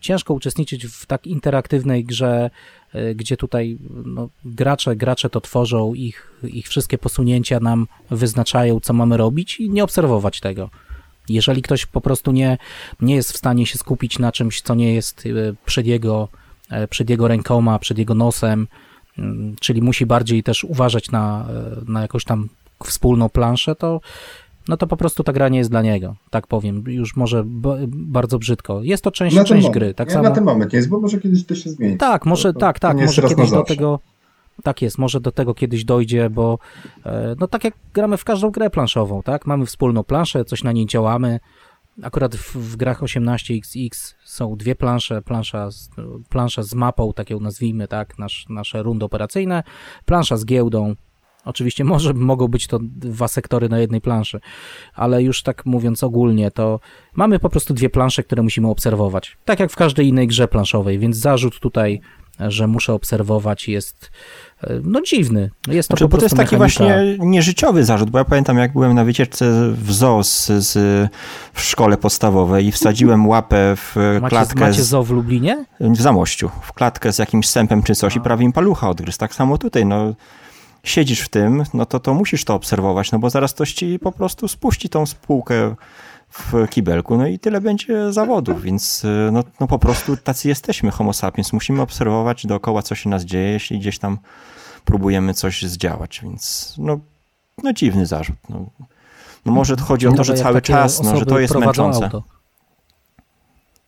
Ciężko uczestniczyć w tak interaktywnej grze, e, gdzie tutaj no, gracze, gracze to tworzą, ich, ich wszystkie posunięcia nam wyznaczają, co mamy robić i nie obserwować tego. Jeżeli ktoś po prostu nie, nie jest w stanie się skupić na czymś, co nie jest e, przed jego, e, przed jego rękoma, przed jego nosem, mm, czyli musi bardziej też uważać na, na jakąś tam wspólną planszę, to no to po prostu ta gra nie jest dla niego, tak powiem, już może bardzo brzydko. Jest to część, część gry, tak nie, samo. Na ten moment nie jest, bo może kiedyś to się zmieni. Tak, może, to, tak, tak, może kiedyś do tego, tak jest, może do tego kiedyś dojdzie, bo e, no tak jak gramy w każdą grę planszową, tak, mamy wspólną planszę, coś na niej działamy, akurat w, w grach 18xx są dwie plansze, plansza z, plansza z mapą, tak ją nazwijmy, tak, nasz, nasze rundy operacyjne, plansza z giełdą, Oczywiście może mogą być to dwa sektory na jednej planszy, ale już tak mówiąc ogólnie, to mamy po prostu dwie plansze, które musimy obserwować. Tak jak w każdej innej grze planszowej, więc zarzut tutaj, że muszę obserwować jest e, no dziwny. Jest to, znaczy, po to jest taki właśnie nieżyciowy zarzut, bo ja pamiętam jak byłem na wycieczce w zoo z, z w szkole podstawowej i wsadziłem łapę w macie, klatkę. Macie zoo w Lublinie? W Zamościu. W klatkę z jakimś sępem czy coś A. i prawie im palucha odgryzł. Tak samo tutaj, no siedzisz w tym, no to, to musisz to obserwować, no bo zaraz ktoś ci po prostu spuści tą spółkę w kibelku, no i tyle będzie zawodów, więc y, no, no po prostu tacy jesteśmy homo sapiens, musimy obserwować dookoła, co się nas dzieje, jeśli gdzieś tam próbujemy coś zdziałać, więc no, no dziwny zarzut. No, no może chodzi o to, że cały czas, no, że to jest męczące. Auto.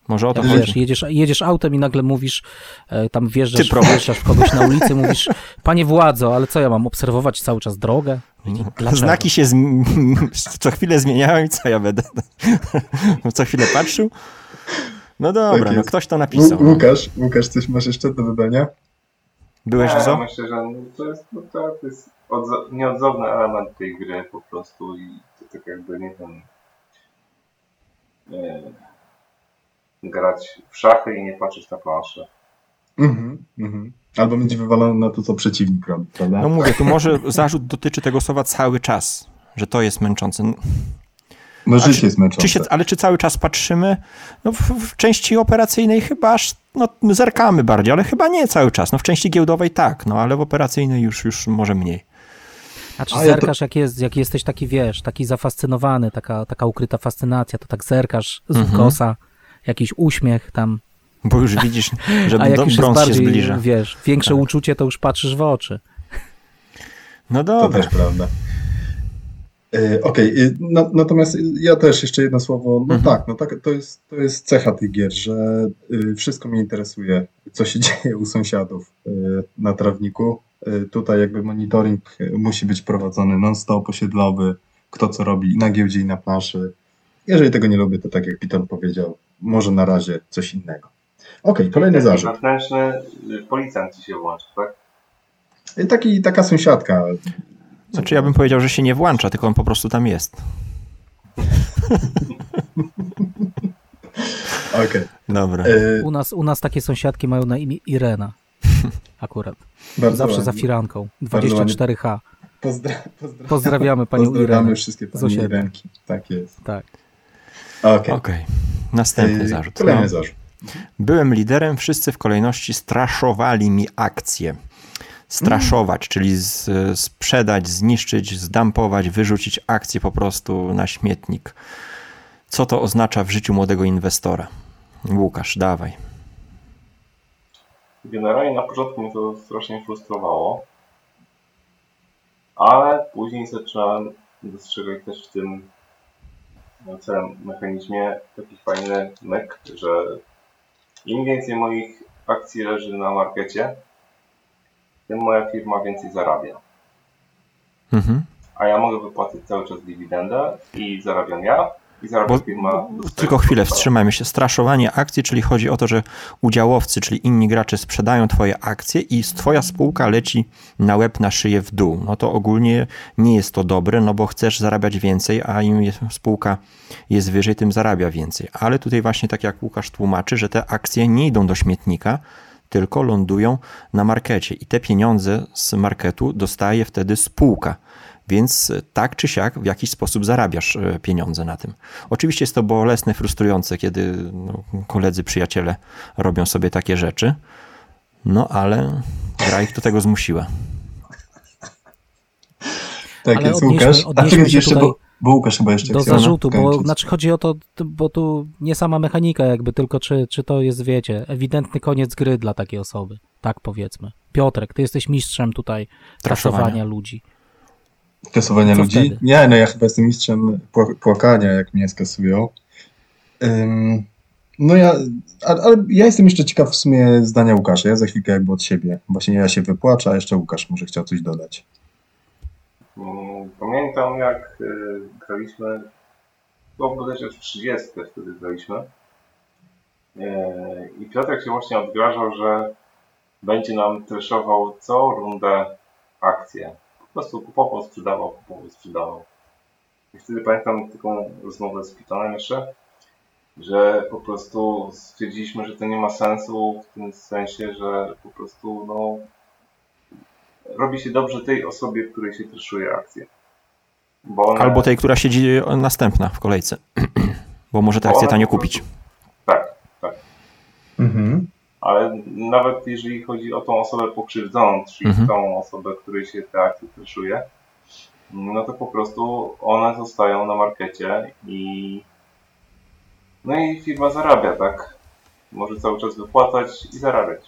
Może o to wiesz, jedziesz, jedziesz autem i nagle mówisz, e, tam wjeżdżasz, wjeżdżasz w kogoś na ulicy, mówisz, panie władzo, ale co ja mam, obserwować cały czas drogę? Dlaczego? Znaki się co chwilę zmieniają i co ja będę co chwilę patrzył? No dobra, tak no ktoś to napisał. No. Łukasz, Łukasz, coś masz jeszcze do dodania? Byłeś w Ja myślę, że to jest, no to jest nieodzowny element tej gry po prostu i to tak jakby, nie wiem, nie, grać w szachy i nie patrzeć na planszę. Mhm, mhm. Albo będzie wywalony na to, co przeciwnik robi, prawda? No mówię, tu może zarzut dotyczy tego słowa cały czas, że to jest męczące. No życie jest męczące. Czy się, ale czy cały czas patrzymy? No w, w, części operacyjnej chyba aż, no zerkamy bardziej, ale chyba nie cały czas. No w części giełdowej tak, no ale w operacyjnej już, już może mniej. A czy A zerkasz, ja to... jak, jest, jak jesteś taki, wiesz, taki zafascynowany, taka, taka ukryta fascynacja, to tak zerkasz z mhm. kosa jakiś uśmiech tam. Bo już widzisz, że A jak już brąz bardziej, się zbliża. wiesz, większe tak. uczucie, to już patrzysz w oczy. No To dobra. też prawda. E, Okej, okay. no, natomiast ja też jeszcze jedno słowo. No Mhm. tak, no tak, to jest, to jest cecha tych gier, że y, wszystko mnie interesuje, co się dzieje u sąsiadów y, na trawniku. Y, tutaj jakby monitoring musi być prowadzony non-stop, osiedlowy, kto co robi i na giełdzie i na planszy. Jeżeli tego nie lubię, to tak jak Piton powiedział, może na razie coś innego. Okej, kolejny zarzut. wewnętrzny y, policjant ci się włączy, tak? Y, Taki, taka sąsiadka. Znaczy ja bym powiedział, że się nie włącza, tylko on po prostu tam jest. Okej. Dobra. Y, U nas, u nas takie sąsiadki mają na imię Irena. Akurat. Bardzo Zawsze za ładnie. firanką. Bardzo ładnie. 24H. Pozdra pozdrawiam. Pozdrawiamy panią Pozdrawiamy Irenę. wszystkie panie. Irenki. Tak jest. Tak. Okej. Okej. Następny Y, zarzut. Kolejny No. zarzut. Byłem liderem, wszyscy w kolejności straszowali mi akcje. Straszować, czyli z, sprzedać, zniszczyć, zdampować, wyrzucić akcje po prostu na śmietnik. Co to oznacza w życiu młodego inwestora? Łukasz, dawaj. Generalnie na początku mnie to strasznie frustrowało, ale później zacząłem dostrzegać też w tym no, całym mechanizmie taki fajny myk, że im więcej moich akcji leży na markecie, tym moja firma więcej zarabia. Mhm. A ja mogę wypłacić cały czas dywidendę i zarabiam ja, i Bo, firma. tylko chwilę, wstrzymajmy się. Straszowanie akcji, czyli chodzi o to, że udziałowcy, czyli inni gracze sprzedają twoje akcje i twoja spółka leci na łeb, na szyję w dół. No to ogólnie nie jest to dobre, no bo chcesz zarabiać więcej, a im jest, spółka jest wyżej, tym zarabia więcej. Ale tutaj właśnie tak jak Łukasz tłumaczy, że te akcje nie idą do śmietnika, tylko lądują na markecie i te pieniądze z marketu dostaje wtedy spółka. Więc tak czy siak w jakiś sposób zarabiasz e, pieniądze na tym. Oczywiście jest to bolesne, frustrujące, kiedy no, koledzy, przyjaciele robią sobie takie rzeczy, no ale gra ich do tego zmusiła. Tak Ale jest, odnieśmy- Łukasz. A odnieśmy czekaj, się jeszcze, tutaj bo, bo Łukasz chyba jeszcze do chciał zarzutu, bo znaczy chodzi o to, bo tu nie sama mechanika jakby, tylko czy, czy to jest, wiecie, ewidentny koniec gry dla takiej osoby. Tak powiedzmy. Piotrek, ty jesteś mistrzem tutaj Traszowania. trasowania ludzi. Kasowania Co ludzi? wtedy? Nie, no ja chyba jestem mistrzem pła- płakania, jak mnie skasują. Ym, no ja, ale, ja jestem jeszcze ciekaw w sumie zdania Łukasza. Ja za chwilkę jakby od siebie. Właśnie ja się wypłaczę, a jeszcze Łukasz może chciał coś dodać. Mm, Pamiętam jak y, graliśmy, to bodajże w 30 wtedy graliśmy. E, I Piotrek się właśnie odgrażał, że będzie nam treszował co rundę akcje. Po prostu kupował, sprzedawał, kupował, sprzedawał. I wtedy pamiętam taką rozmowę z Pitonem jeszcze, że po prostu stwierdziliśmy, że to nie ma sensu w tym sensie, że po prostu no, robi się dobrze tej osobie, której się. Bo one, Albo tej, która siedzi następna w kolejce, bo może tę akcję tanio kupić. Tak, tak. Mhm. Ale nawet jeżeli chodzi o tą osobę pokrzywdzoną, czyli Mhm. tą osobę, której się te akcje treszuje, no to po prostu one zostają na markecie i no i firma zarabia, tak? Może cały czas wypłacać i zarabiać.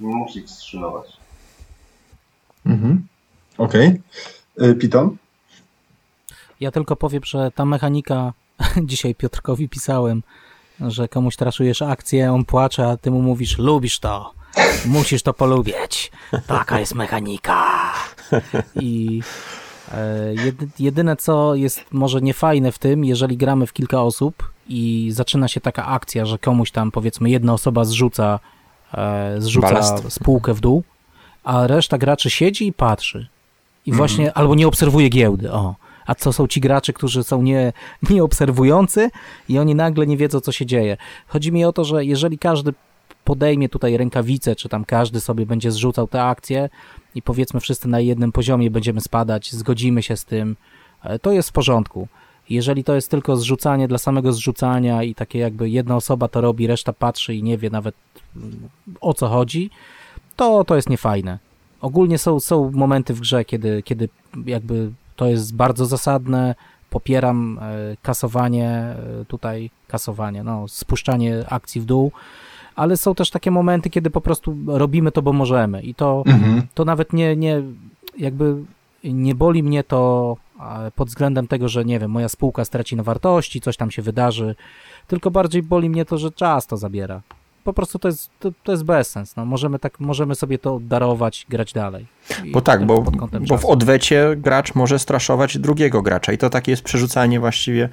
Nie musi wstrzymywać. Mhm. Okej. Y, Piton? Ja tylko powiem, że ta mechanika, dzisiaj Piotrkowi pisałem, że komuś traszujesz akcję, on płacze, a ty mu mówisz, lubisz to, musisz to polubić. Taka jest mechanika. I e, jedy, jedyne, co jest może niefajne w tym, jeżeli gramy w kilka osób i zaczyna się taka akcja, że komuś tam, powiedzmy, jedna osoba zrzuca, e, zrzuca Balast. spółkę w dół, a reszta graczy siedzi i patrzy. I właśnie, albo nie obserwuje giełdy, o. A co są ci gracze, którzy są nie, nieobserwujący i oni nagle nie wiedzą, co się dzieje. Chodzi mi o to, że jeżeli każdy podejmie tutaj rękawice, czy tam każdy sobie będzie zrzucał te akcje i powiedzmy wszyscy na jednym poziomie będziemy spadać, zgodzimy się z tym, e, to jest w porządku. Jeżeli to jest tylko zrzucanie dla samego zrzucania i takie jakby jedna osoba to robi, reszta patrzy i nie wie nawet mm, o co chodzi, to to jest niefajne. Ogólnie są, są momenty w grze, kiedy, kiedy jakby to jest bardzo zasadne, popieram e, kasowanie e, tutaj, kasowanie, no, spuszczanie akcji w dół, ale są też takie momenty, kiedy po prostu robimy to, bo możemy. I to, mhm. to nawet nie, nie, jakby nie boli mnie to pod względem tego, że nie wiem, moja spółka straci na wartości, coś tam się wydarzy, tylko bardziej boli mnie to, że czas to zabiera po prostu to jest, to, to jest bezsens. No, możemy, tak, możemy sobie to darować, grać dalej. Bo tak, bo, bo w odwecie gracz może straszować drugiego gracza i to takie jest przerzucanie właściwie.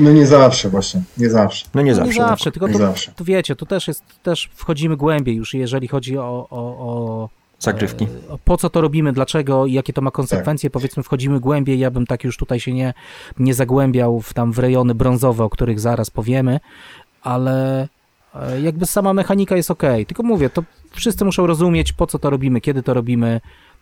No nie zawsze właśnie, nie zawsze. No nie no zawsze. Nie zawsze, tak. tylko nie to, zawsze. to wiecie, tu też jest, też wchodzimy głębiej już, jeżeli chodzi o, o, o zagrywki. E, po co to robimy, dlaczego i jakie to ma konsekwencje, tak. powiedzmy wchodzimy głębiej, ja bym tak już tutaj się nie, nie zagłębiał w tam w rejony brązowe, o których zaraz powiemy, ale jakby sama mechanika jest ok. Tylko mówię, to wszyscy muszą rozumieć, po co to robimy, kiedy to robimy.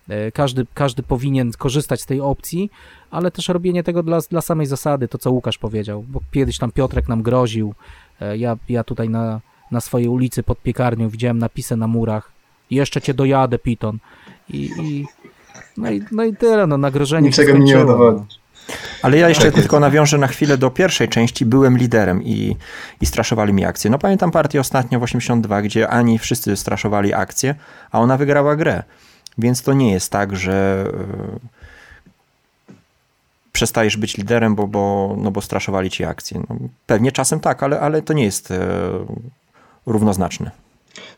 E, każdy, każdy powinien korzystać z tej opcji, ale też robienie tego dla, dla samej zasady, to co Łukasz powiedział, bo kiedyś tam Piotrek nam groził. E, ja, ja tutaj na, na swojej ulicy pod piekarnią widziałem napisy na murach. Jeszcze cię dojadę, Piton. I, i, no, i, no i tyle, no nagrożenie Niczego mi nie udowodnisz. Ale ja jeszcze tak tylko nawiążę na chwilę do pierwszej części. Byłem liderem i, i straszowali mi akcje. No pamiętam partię ostatnio w 82, gdzie Ani wszyscy straszowali akcję, a ona wygrała grę. Więc to nie jest tak, że yy, przestajesz być liderem, bo, bo, no bo straszowali ci akcje. No, pewnie czasem tak, ale, ale to nie jest yy, równoznaczne.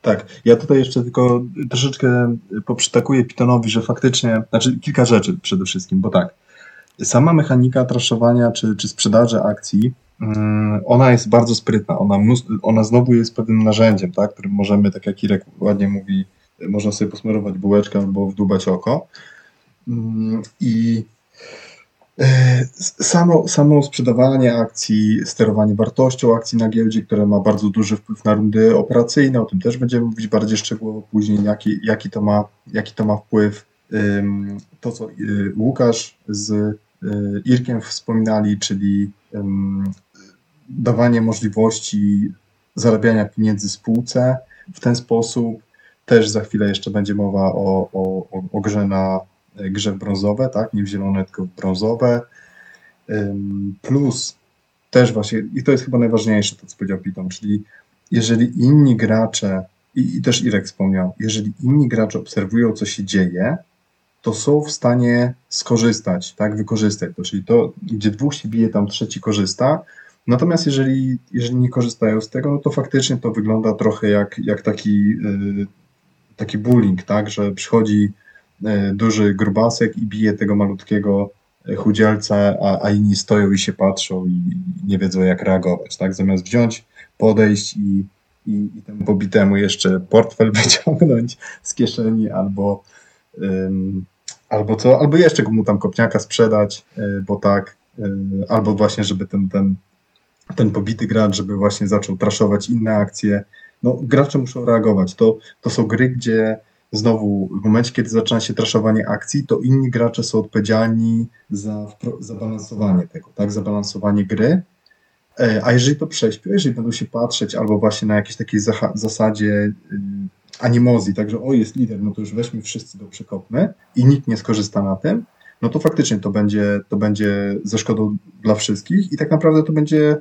Tak, ja tutaj jeszcze tylko troszeczkę poprzytakuję Pitonowi, że faktycznie, znaczy kilka rzeczy przede wszystkim, bo tak, Sama mechanika traszowania czy, czy sprzedaży akcji, mm, ona jest bardzo sprytna. Ona, ona znowu jest pewnym narzędziem, tak, którym możemy, tak jak Irek ładnie mówi, można sobie posmarować bułeczkę albo wdłubać oko. Mm, I e, Samo, samo sprzedawanie akcji, sterowanie wartością akcji na giełdzie, które ma bardzo duży wpływ na rundy operacyjne, o tym też będziemy mówić bardziej szczegółowo później, jaki, jaki, to, ma, jaki to ma wpływ. To, co y, Łukasz z Irkiem wspominali, czyli dawanie możliwości zarabiania pieniędzy spółce w ten sposób. Też za chwilę jeszcze będzie mowa o, o, o grze na e, grze brązowe, tak? Nie w zielone, tylko w brązowe. Plus też właśnie, i to jest chyba najważniejsze, to co powiedział Piton, czyli jeżeli inni gracze, i, i też Irek wspomniał, jeżeli inni gracze obserwują, co się dzieje, to są w stanie skorzystać, tak, wykorzystać to, czyli to, gdzie dwóch się bije, tam trzeci korzysta, natomiast jeżeli, jeżeli nie korzystają z tego, no to faktycznie to wygląda trochę jak, jak taki, yy, taki bullying, tak, że przychodzi yy, duży grubasek i bije tego malutkiego y, chudzielca, a, a inni stoją i się patrzą i nie wiedzą jak reagować, tak, zamiast wziąć, podejść i, i, i temu pobitemu jeszcze portfel wyciągnąć z kieszeni albo albo co, albo jeszcze mu tam kopniaka sprzedać, e, bo tak, e, albo właśnie, żeby ten, ten, ten pobity gracz, żeby właśnie zaczął traszować inne akcje. No, gracze muszą reagować. To, to są gry, gdzie znowu w momencie, kiedy zaczyna się traszowanie akcji, to inni gracze są odpowiedzialni za, za balansowanie tego, tak, za balansowanie gry. E, a jeżeli to prześpią, jeżeli będą się patrzeć albo właśnie na jakiejś takiej zasadzie y, animozji, także o jest lider, no to już weźmy wszyscy do przekopmy i nikt nie skorzysta na tym, no to faktycznie to będzie, to będzie ze szkodą dla wszystkich i tak naprawdę to będzie,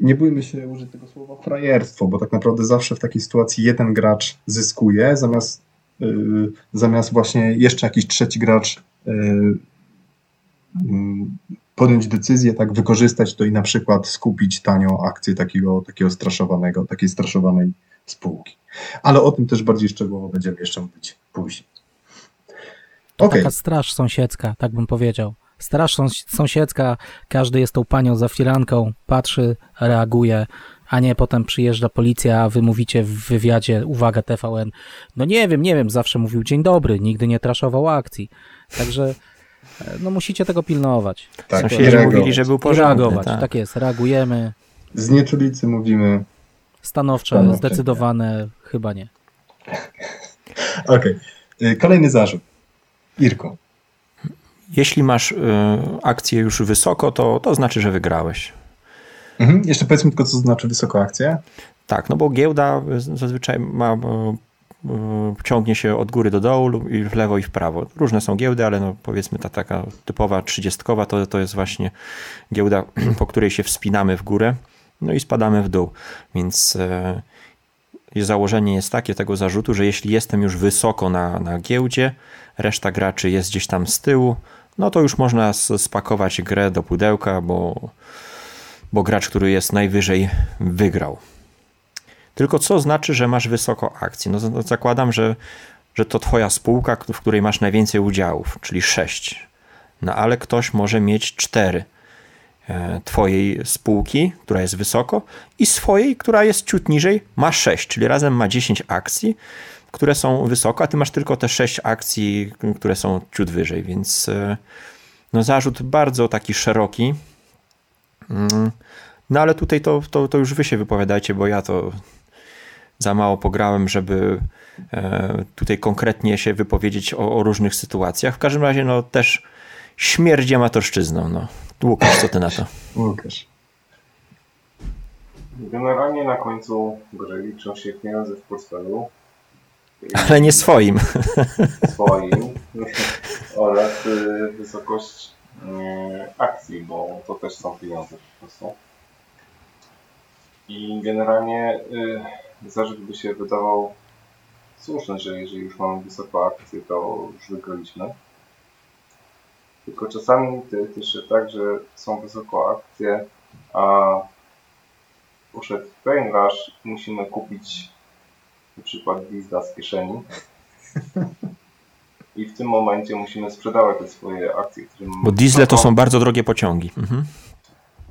nie bójmy się użyć tego słowa frajerstwo, bo tak naprawdę zawsze w takiej sytuacji jeden gracz zyskuje, zamiast, yy, zamiast właśnie jeszcze jakiś trzeci gracz yy, podjąć decyzję, tak wykorzystać to i na przykład skupić tanią akcję takiego, takiego straszowanego, takiej straszowanej spółki. Ale o tym też bardziej szczegółowo będziemy jeszcze mówić później. To okay. taka straż sąsiedzka, tak bym powiedział. Straż sąsiedzka, każdy jest tą panią za firanką, patrzy, reaguje, a nie potem przyjeżdża policja, a wy mówicie w wywiadzie, uwaga TVN, no nie wiem, nie wiem, zawsze mówił dzień dobry, nigdy nie traszował akcji. Także e, no musicie tego pilnować. Tak, Sąsiedzi mówili, że był porządny. Reagować, tak. tak jest, reagujemy. Z nieczulicy mówimy Stanowcze, Stanowcze zdecydowane nie. chyba nie. Okej. Okay. Kolejny zarzut. Irko. Jeśli masz y, akcję już wysoko, to, to znaczy, że wygrałeś. Mhm. Jeszcze powiedzmy tylko, co znaczy wysoko akcja. Tak, no bo giełda zazwyczaj ma ciągnie się od góry do dołu i w lewo i w prawo. Różne są giełdy, ale no powiedzmy ta taka typowa trzydziestkowa to, to jest właśnie giełda, po której się wspinamy w górę, no i spadamy w dół. Więc e, założenie jest takie tego zarzutu, że jeśli jestem już wysoko na, na giełdzie, reszta graczy jest gdzieś tam z tyłu, no to już można spakować grę do pudełka, bo, bo gracz, który jest najwyżej, wygrał. Tylko co znaczy, że masz wysoko akcji? No zakładam, że, że to twoja spółka, w której masz najwięcej udziałów, czyli 6. No ale ktoś może mieć 4 e, twojej spółki, która jest wysoko i swojej, która jest ciut niżej, ma 6, czyli razem ma 10 akcji, które są wysoko, a ty masz tylko te 6 akcji, które są ciut wyżej, więc e, no zarzut bardzo taki szeroki. Mm, no ale tutaj to, to, to już wy się wypowiadajcie, bo ja to za mało pograłem, żeby e, tutaj konkretnie się wypowiedzieć o, o, różnych sytuacjach. W każdym razie, no też śmierdzi amatorszczyzną. No. Łukasz, co ty na to? Łukasz. Generalnie na końcu gry liczą się pieniądze w portfelu. Ale nie swoim. Swoim. oraz y, wysokość y, akcji, bo to też są pieniądze po prostu. I generalnie y, zarzut by się wydawał słuszny, że jeżeli już mamy wysoką akcję, to już wygraliśmy. Tylko czasami to jest jeszcze tak, że są wysoko akcje, a poszedł Brain Rush musimy kupić na przykład Disda z kieszeni. I w tym momencie musimy sprzedawać te swoje akcje, które mamy. Bo diesle to są bardzo drogie pociągi. Mhm.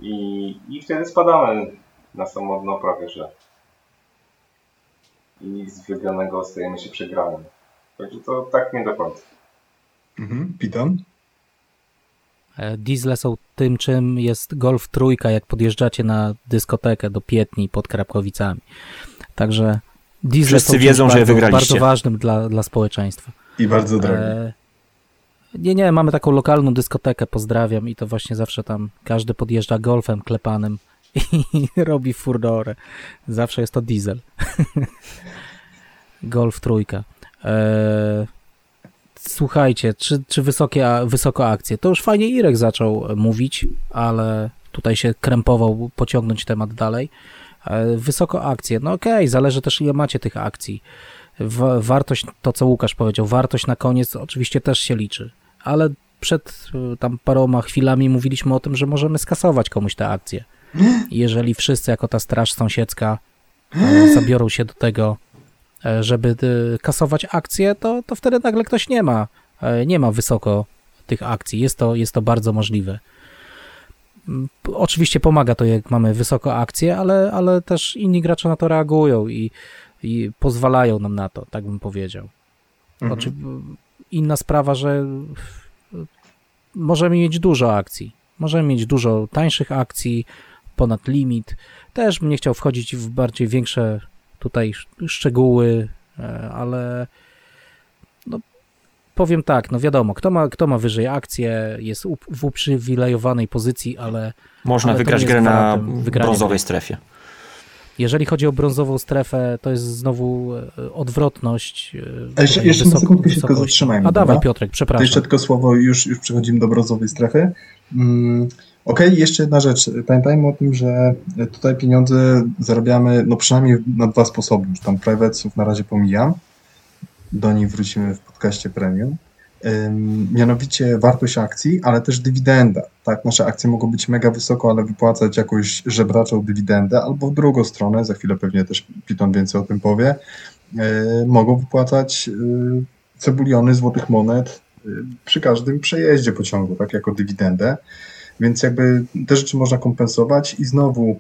I, I wtedy spadamy na samo prawie, że i z wygranego stajemy się przegranym. Także to tak nie do końca. Mhm. Piton? E, diesle są tym, czym jest Golf Trójka, jak podjeżdżacie na dyskotekę do Pietni pod Krapkowicami. Także diesle Wszyscy są wiedzą, bardzo, że wygraliście. bardzo ważnym dla, dla społeczeństwa. I bardzo drogi. E... Nie, nie, mamy taką lokalną dyskotekę, pozdrawiam i to właśnie zawsze tam każdy podjeżdża golfem klepanym i robi furorę. Zawsze jest to diesel. Golf trójka. Eee, słuchajcie, czy, czy wysokie, wysoko akcje? To już fajnie Irek zaczął mówić, ale tutaj się krępował pociągnąć temat dalej. Eee, wysoko akcje, no okej, okay, zależy też ile macie tych akcji. wartość, to co Łukasz powiedział, wartość na koniec oczywiście też się liczy, ale przed e, tam paroma chwilami mówiliśmy o tym, że możemy skasować komuś te akcje. Jeżeli wszyscy jako ta straż sąsiedzka e, zabiorą się do tego, e, żeby e, kasować akcje, to, to wtedy nagle ktoś nie ma, nie ma wysoko tych akcji. Jest to, jest to bardzo możliwe. Mm, oczywiście pomaga to, jak mamy wysoko akcje, ale, ale też inni gracze na to reagują i, i pozwalają nam na to, tak bym powiedział. Mhm. Oczy, inna sprawa, że możemy mieć dużo akcji. Możemy mieć dużo tańszych akcji, ponad limit. Też bym nie chciał wchodzić w bardziej większe tutaj szczegóły, e, ale no, powiem tak, no wiadomo, kto ma, kto ma wyżej akcje, jest w uprzywilejowanej pozycji, ale... Można ale wygrać grę na brązowej strefie. Jeżeli chodzi o brązową strefę, to jest znowu e, odwrotność. E, A jeszcze, jeszcze na sekundkę się tylko zatrzymajmy. A dawaj Piotrek, przepraszam. To jeszcze tylko słowo, już, już przechodzimy do brązowej strefy. Hmm Okej, okay, jeszcze jedna rzecz. Pamiętajmy o tym, że tutaj pieniądze zarabiamy no przynajmniej na dwa sposoby. Już tam privatesów na razie pomijam. Do nich wrócimy w podcaście premium. Mianowicie wartość akcji, ale też dywidenda. Tak, nasze akcje mogą być mega wysoko, ale wypłacać jakąś żebraczą dywidendę, albo w drugą stronę, za chwilę pewnie też Piton więcej o tym powie, e, mogą wypłacać e, cebuliony złotych monet e, przy każdym przejeździe pociągu, tak, jako dywidendę. Więc jakby te rzeczy można kompensować i znowu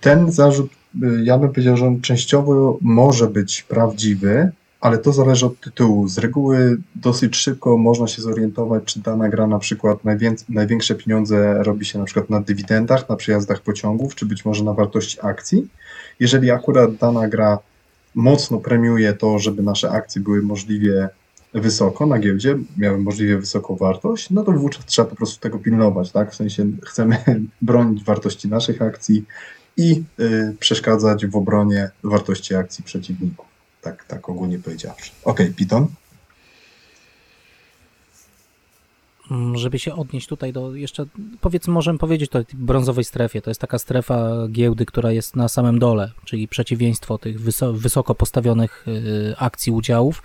ten zarzut, y, ja bym powiedział, że on częściowo może być prawdziwy, ale to zależy od tytułu. Z reguły dosyć szybko można się zorientować, czy dana gra na przykład największe pieniądze robi się na przykład na dywidendach, na przejazdach pociągów, czy być może na wartości akcji. Jeżeli akurat dana gra mocno premiuje to, żeby nasze akcje były możliwie wysoko na giełdzie, miały możliwie wysoką wartość, no to wówczas trzeba po prostu tego pilnować, tak? W sensie chcemy bronić wartości naszych akcji i y, przeszkadzać w obronie wartości akcji przeciwników. Tak, tak ogólnie powiedziawszy. Okej, okay, Piton. Mm, żeby się odnieść tutaj do jeszcze, powiedzmy, możemy powiedzieć o brązowej strefie. To jest taka strefa giełdy, która jest na samym dole, czyli przeciwieństwo tych wysoko postawionych y, akcji, udziałów.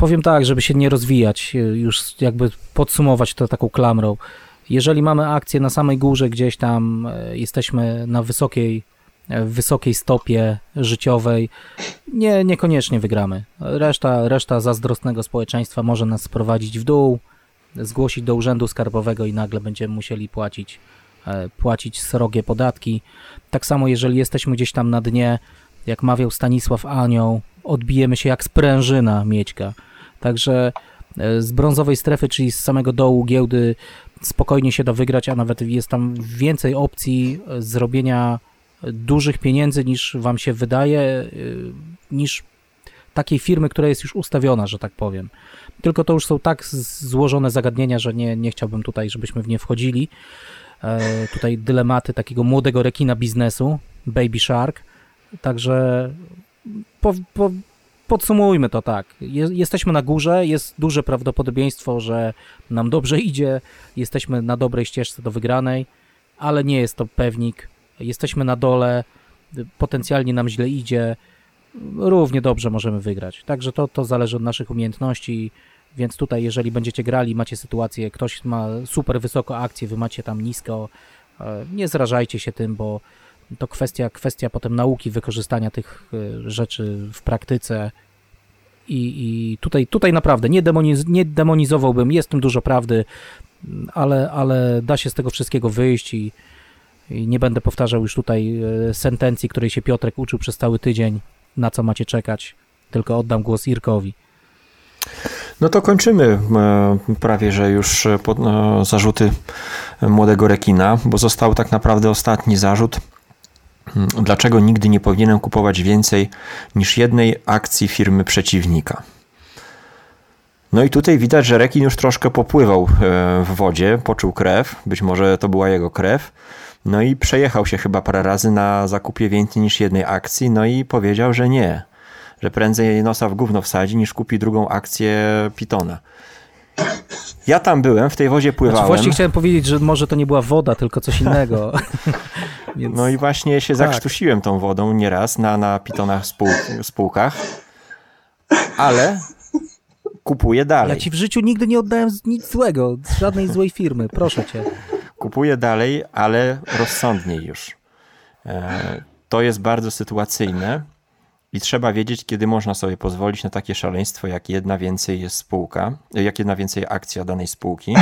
Powiem tak, żeby się nie rozwijać, y, już jakby podsumować to taką klamrą. Jeżeli mamy akcję na samej górze, gdzieś tam y, jesteśmy na wysokiej, wysokiej stopie życiowej, nie, niekoniecznie wygramy. Reszta, reszta zazdrosnego społeczeństwa może nas sprowadzić w dół, zgłosić do urzędu skarbowego i nagle będziemy musieli płacić, e, płacić srogie podatki. Tak samo jeżeli jesteśmy gdzieś tam na dnie, jak mawiał Stanisław Anioł, odbijemy się jak sprężyna miećka. Także e, z brązowej strefy, czyli z samego dołu giełdy spokojnie się da wygrać, a nawet jest tam więcej opcji e, zrobienia dużych pieniędzy niż wam się wydaje, niż takiej firmy, która jest już ustawiona, że tak powiem. Tylko to już są tak złożone zagadnienia, że nie, nie chciałbym tutaj, żebyśmy w nie wchodzili. E, tutaj dylematy takiego młodego rekina biznesu, Baby Shark. Także po, po, podsumujmy to tak. jesteśmy na górze, jest duże prawdopodobieństwo, że nam dobrze idzie, jesteśmy na dobrej ścieżce do wygranej, ale nie jest to pewnik. Jesteśmy na dole, potencjalnie nam źle idzie, równie dobrze możemy wygrać. Także to, to zależy od naszych umiejętności, więc tutaj jeżeli będziecie grali, macie sytuację, ktoś ma super wysoko akcję, wy macie tam nisko, e, nie zrażajcie się tym, bo to kwestia, kwestia potem nauki, wykorzystania tych e, rzeczy w praktyce i, i tutaj, tutaj naprawdę nie, demoniz, nie demonizowałbym, jest tym dużo prawdy, ale, ale da się z tego wszystkiego wyjść i, i nie będę powtarzał już tutaj e, sentencji, której się Piotrek uczył przez cały tydzień, na co macie czekać, tylko oddam głos Irkowi. No to kończymy e, prawie, że już e, zarzuty młodego rekina, bo został tak naprawdę ostatni zarzut. Hmm, dlaczego nigdy nie powinienem kupować więcej niż jednej akcji firmy przeciwnika? No i tutaj widać, że rekin już troszkę popływał w wodzie, poczuł krew, być może to była jego krew. No i przejechał się chyba parę razy na zakupie więcej niż jednej akcji, no i powiedział, że nie, że prędzej nosa w gówno wsadzi niż kupi drugą akcję Pitona. Ja tam byłem, w tej wodzie pływałem. Znaczy właśnie chciałem powiedzieć, że może to nie była woda, tylko coś innego. Więc... No i właśnie się tak. zakrztusiłem tą wodą nieraz na, na Pitonach spół, spółkach, ale kupuję dalej. Ja ci w życiu nigdy nie oddałem nic złego, z żadnej złej firmy, proszę cię. Kupuję dalej, ale rozsądniej już. E, to jest bardzo sytuacyjne i trzeba wiedzieć, kiedy można sobie pozwolić na takie szaleństwo, jak jedna więcej jest spółka, jak jedna więcej akcja danej spółki.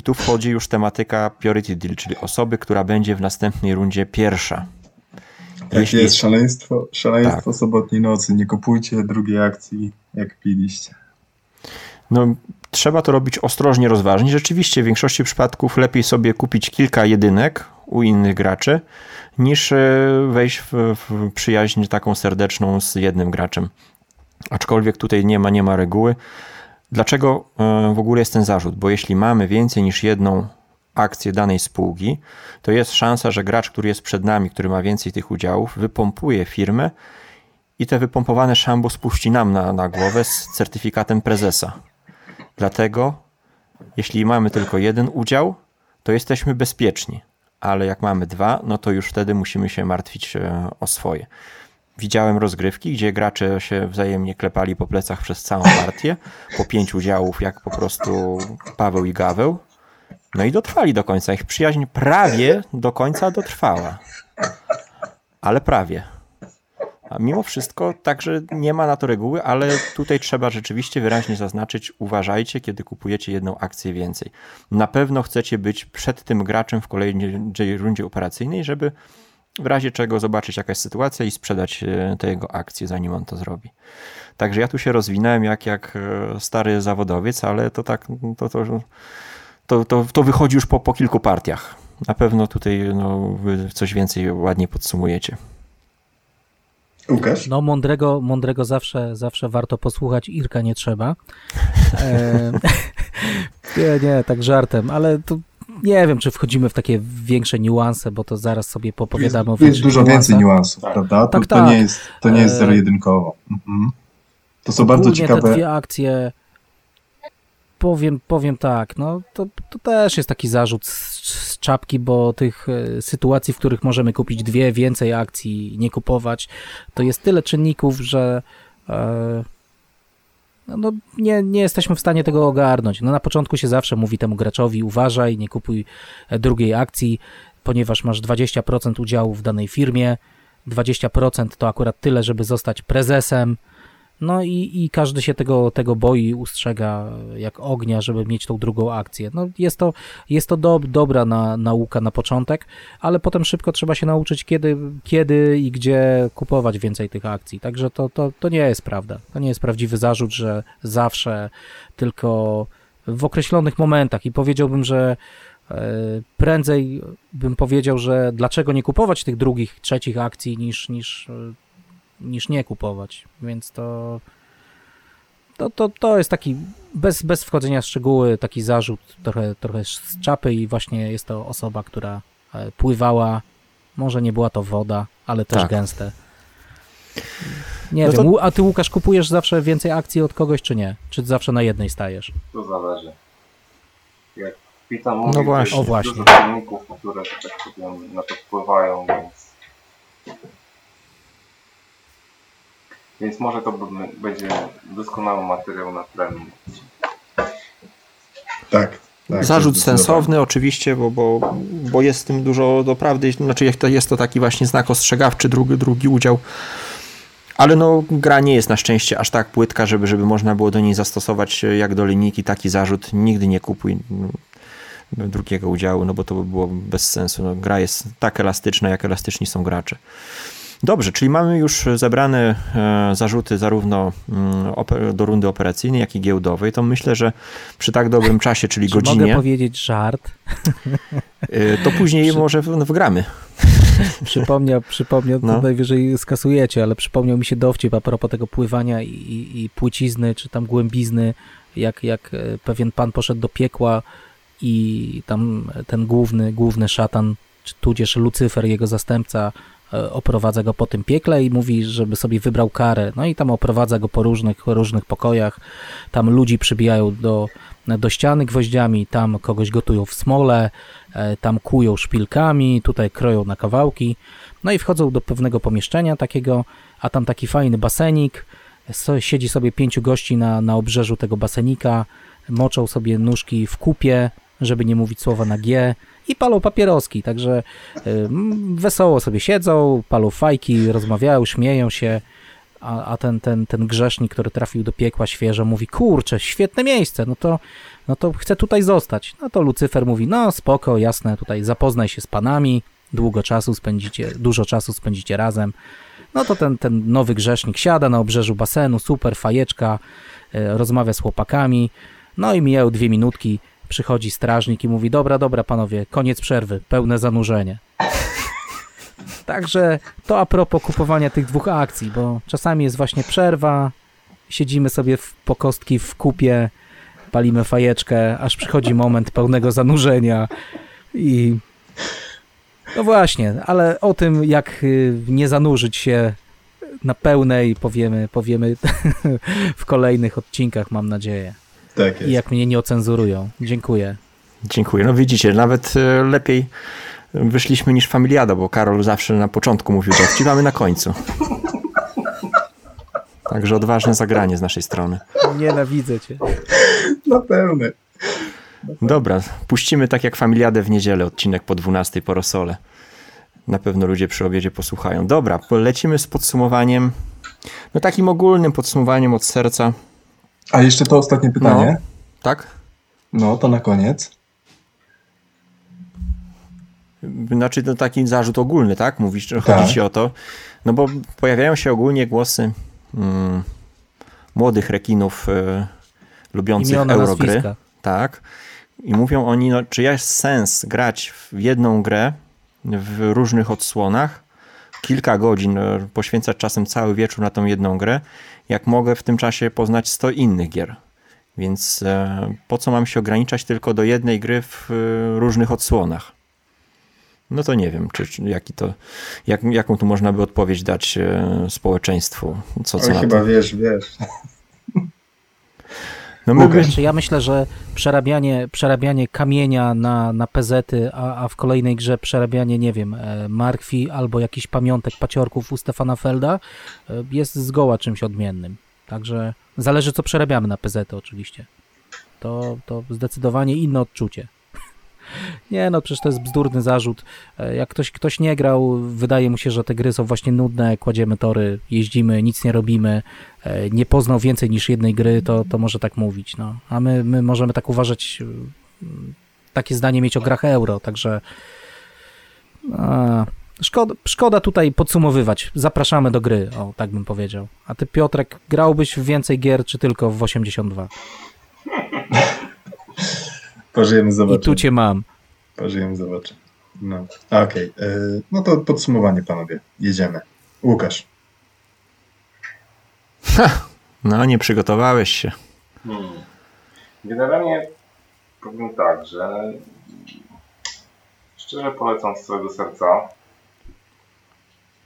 I tu wchodzi już tematyka priority deal, czyli osoby, która będzie w następnej rundzie pierwsza. Jakie Jeśli... jest szaleństwo, szaleństwo tak. sobotniej nocy. Nie kupujcie drugiej akcji, jak piliście. No, trzeba to robić ostrożnie, rozważnie. Rzeczywiście w większości przypadków lepiej sobie kupić kilka jedynek u innych graczy, niż e, wejść w, w przyjaźń taką serdeczną z jednym graczem. Aczkolwiek tutaj nie ma, nie ma reguły. Dlaczego e, w ogóle jest ten zarzut? Bo jeśli mamy więcej niż jedną akcję danej spółki, to jest szansa, że gracz, który jest przed nami, który ma więcej tych udziałów, wypompuje firmę i te wypompowane szambo spuści nam na, na głowę z certyfikatem prezesa. Dlatego, jeśli mamy tylko jeden udział, to jesteśmy bezpieczni, ale jak mamy dwa, no to już wtedy musimy się martwić e, o swoje. Widziałem rozgrywki, gdzie gracze się wzajemnie klepali po plecach przez całą partię, po pięć udziałów, jak po prostu Paweł i Gaweł. No i dotrwali do końca. Ich przyjaźń prawie do końca dotrwała. Ale prawie. A mimo wszystko także nie ma na to reguły, ale tutaj trzeba rzeczywiście wyraźnie zaznaczyć, uważajcie, kiedy kupujecie jedną akcję więcej. Na pewno chcecie być przed tym graczem w kolejnej rundzie operacyjnej, żeby w razie czego zobaczyć jaka jest sytuacja i sprzedać e, te jego akcje, zanim on to zrobi. Także ja tu się rozwinąłem jak, jak e, stary zawodowiec, ale to tak, to, to, to, to, to wychodzi już po, po kilku partiach. Na pewno tutaj no, wy coś więcej ładnie podsumujecie. Łukasz? No mądrego, mądrego zawsze, zawsze warto posłuchać, Irka nie trzeba. E, nie, nie, tak żartem, ale tu nie wiem, czy wchodzimy w takie większe niuanse, bo to zaraz sobie popowiadamy jest, o Jest dużo więcej niuansów, tak. prawda? To, tak, to, tak. nie jest, to nie jest e, zero-jedynkowo. Mhm. To są bardzo ciekawe... te dwie akcje, powiem, powiem tak, no to, to też jest taki zarzut z, z czapki, bo tych e, sytuacji, w których możemy kupić dwie, więcej akcji, nie kupować, to jest tyle czynników, że... E, no, no, nie, nie jesteśmy w stanie tego ogarnąć. No, na początku się zawsze mówi temu graczowi, uważaj, nie kupuj e, drugiej akcji, ponieważ masz 20% udziału w danej firmie, 20% to akurat tyle, żeby zostać prezesem, no i, i każdy się tego, tego boi, ustrzega jak ognia, żeby mieć tą drugą akcję. No jest to, jest to do, dobra na, nauka na początek, ale potem szybko trzeba się nauczyć, kiedy, kiedy i gdzie kupować więcej tych akcji. Także to, to, to nie jest prawda. To nie jest prawdziwy zarzut, że zawsze tylko w określonych momentach i powiedziałbym, że e, prędzej bym powiedział, że dlaczego nie kupować tych drugich, trzecich akcji niż, niż e, niż nie kupować, więc to to, to, to jest taki, bez, bez wchodzenia w szczegóły, taki zarzut trochę, trochę z czapy i właśnie jest to osoba, która e, pływała, może nie była to woda, ale też tak. gęste. Nie no wiem, to... a ty Łukasz kupujesz zawsze więcej akcji od kogoś, czy nie? Czy zawsze na jednej stajesz? To zależy. Jak Pitan mówi, no właśnie. O właśnie. dużo czynników, które, tak powiem, na to wpływają, więc Więc może to będzie doskonały materiał na premium. Tak. Tak, Zarzut sensowny oczywiście, bo, bo, bo jest w tym dużo do prawdy, znaczy jest to taki właśnie znak ostrzegawczy, drugi, drugi udział, ale no gra nie jest na szczęście aż tak płytka, żeby, żeby można było do niej zastosować jak do linijki taki zarzut, nigdy nie kupuj no, drugiego udziału, no bo to by było bez sensu, no, gra jest tak elastyczna, jak elastyczni są gracze. Dobrze, czyli mamy już zebrane e, zarzuty zarówno mm, do rundy operacyjnej, jak i giełdowej. To myślę, że przy tak dobrym czasie, czyli Czy godzinie. Mogę powiedzieć żart. E, to później przy... może wgramy. Przypomniał, przypomniał no. najwyżej skasujecie, ale przypomniał mi się dowcip a propos tego pływania i, i, i płycizny, czy tam głębizny, jak, jak e, pewien pan poszedł do piekła i tam ten główny, główny szatan, czy tudzież Lucyfer, jego zastępca, oprowadza go po tym piekle i mówi, żeby sobie wybrał karę. No i tam oprowadza go po różnych, różnych pokojach. Tam ludzi przybijają do, do ściany gwoździami, tam kogoś gotują w smole, e, tam kują szpilkami, tutaj kroją na kawałki. No i wchodzą do pewnego pomieszczenia takiego, a tam taki fajny basenik. Siedzi sobie pięciu gości na, na obrzeżu tego basenika, moczą sobie nóżki w kupie, żeby nie mówić słowa na G i palą papieroski, także y, wesoło sobie siedzą, palą fajki, rozmawiają, śmieją się, a, a ten, ten, ten grzesznik, który trafił do piekła świeżo, mówi, kurczę, świetne miejsce, no to, no to chcę tutaj zostać. No to Lucyfer mówi, no spoko, jasne, tutaj zapoznaj się z panami, długo czasu spędzicie, dużo czasu spędzicie razem. No to ten, ten nowy grzesznik siada na obrzeżu basenu, super, fajeczka, y, rozmawia z chłopakami, no i mijają dwie minutki, przychodzi strażnik i mówi: Dobra, dobra, panowie, koniec przerwy, pełne zanurzenie. Także to a propos kupowania tych dwóch akcji, bo czasami jest właśnie przerwa, siedzimy sobie w, po kostki w kupie, palimy fajeczkę, aż przychodzi moment pełnego zanurzenia i no właśnie, ale o tym, jak y, nie zanurzyć się na pełnej, powiemy, powiemy w kolejnych odcinkach, mam nadzieję. Tak jest. I jak mnie nie ocenzurują. Dziękuję. Dziękuję. No widzicie, nawet e, lepiej wyszliśmy niż Familiada, bo Karol zawsze na początku mówił dowcip, mamy na końcu. Także odważne zagranie z naszej strony. Nienawidzę cię. Na pełne. Dobra, puścimy tak jak Familiadę w niedzielę, odcinek po 12 po Rosole. Na pewno ludzie przy obiedzie posłuchają. Dobra, lecimy z podsumowaniem. No takim ogólnym podsumowaniem od serca. A jeszcze to ostatnie pytanie. No, tak? No, to na koniec. Znaczy to taki zarzut ogólny, tak? Mówisz, że chodzi tak. ci o to. No bo pojawiają się ogólnie głosy mm, młodych rekinów y, lubiących Imiona, Eurogry. Nazwiska. Tak. I mówią oni, no, czy jest sens grać w jedną grę w różnych odsłonach, kilka godzin, y, poświęcać czasem cały wieczór na tą jedną grę, jak mogę w tym czasie poznać 100 innych gier. Więc po co mam się ograniczać tylko do jednej gry w różnych odsłonach? No to nie wiem, czy, czy jaki to, jak, jaką tu można by odpowiedź dać społeczeństwu. Co, co chyba to? wiesz, wiesz. No. Znaczy, ja myślę, że przerabianie, przerabianie kamienia na, na pezety, a, a w kolejnej grze przerabianie, nie wiem, e, markwi albo jakichś pamiątek, paciorków u Stefana Felda e, jest zgoła czymś odmiennym. Także zależy, co przerabiamy na pezety oczywiście. To, to zdecydowanie inne odczucie. Nie, no przecież to jest bzdurny zarzut. E, jak ktoś, ktoś nie grał, wydaje mu się, że te gry są właśnie nudne, kładziemy tory, jeździmy, nic nie robimy, e, nie poznał więcej niż jednej gry, to, to może tak mówić. No. A my, my możemy tak uważać, e, takie zdanie mieć o grach euro, także a, szkoda, szkoda tutaj podsumowywać. Zapraszamy do gry, o tak bym powiedział. A ty Piotrek, grałbyś w więcej gier, czy tylko w 82? Pożyjemy, zobaczymy. I tu cię mam. Pożyjemy, zobaczymy. No, okej. Okay. E, no to podsumowanie, panowie. Jedziemy. Łukasz. Ha, no, nie przygotowałeś się. Hmm. Generalnie powiem tak, że szczerze polecam z całego serca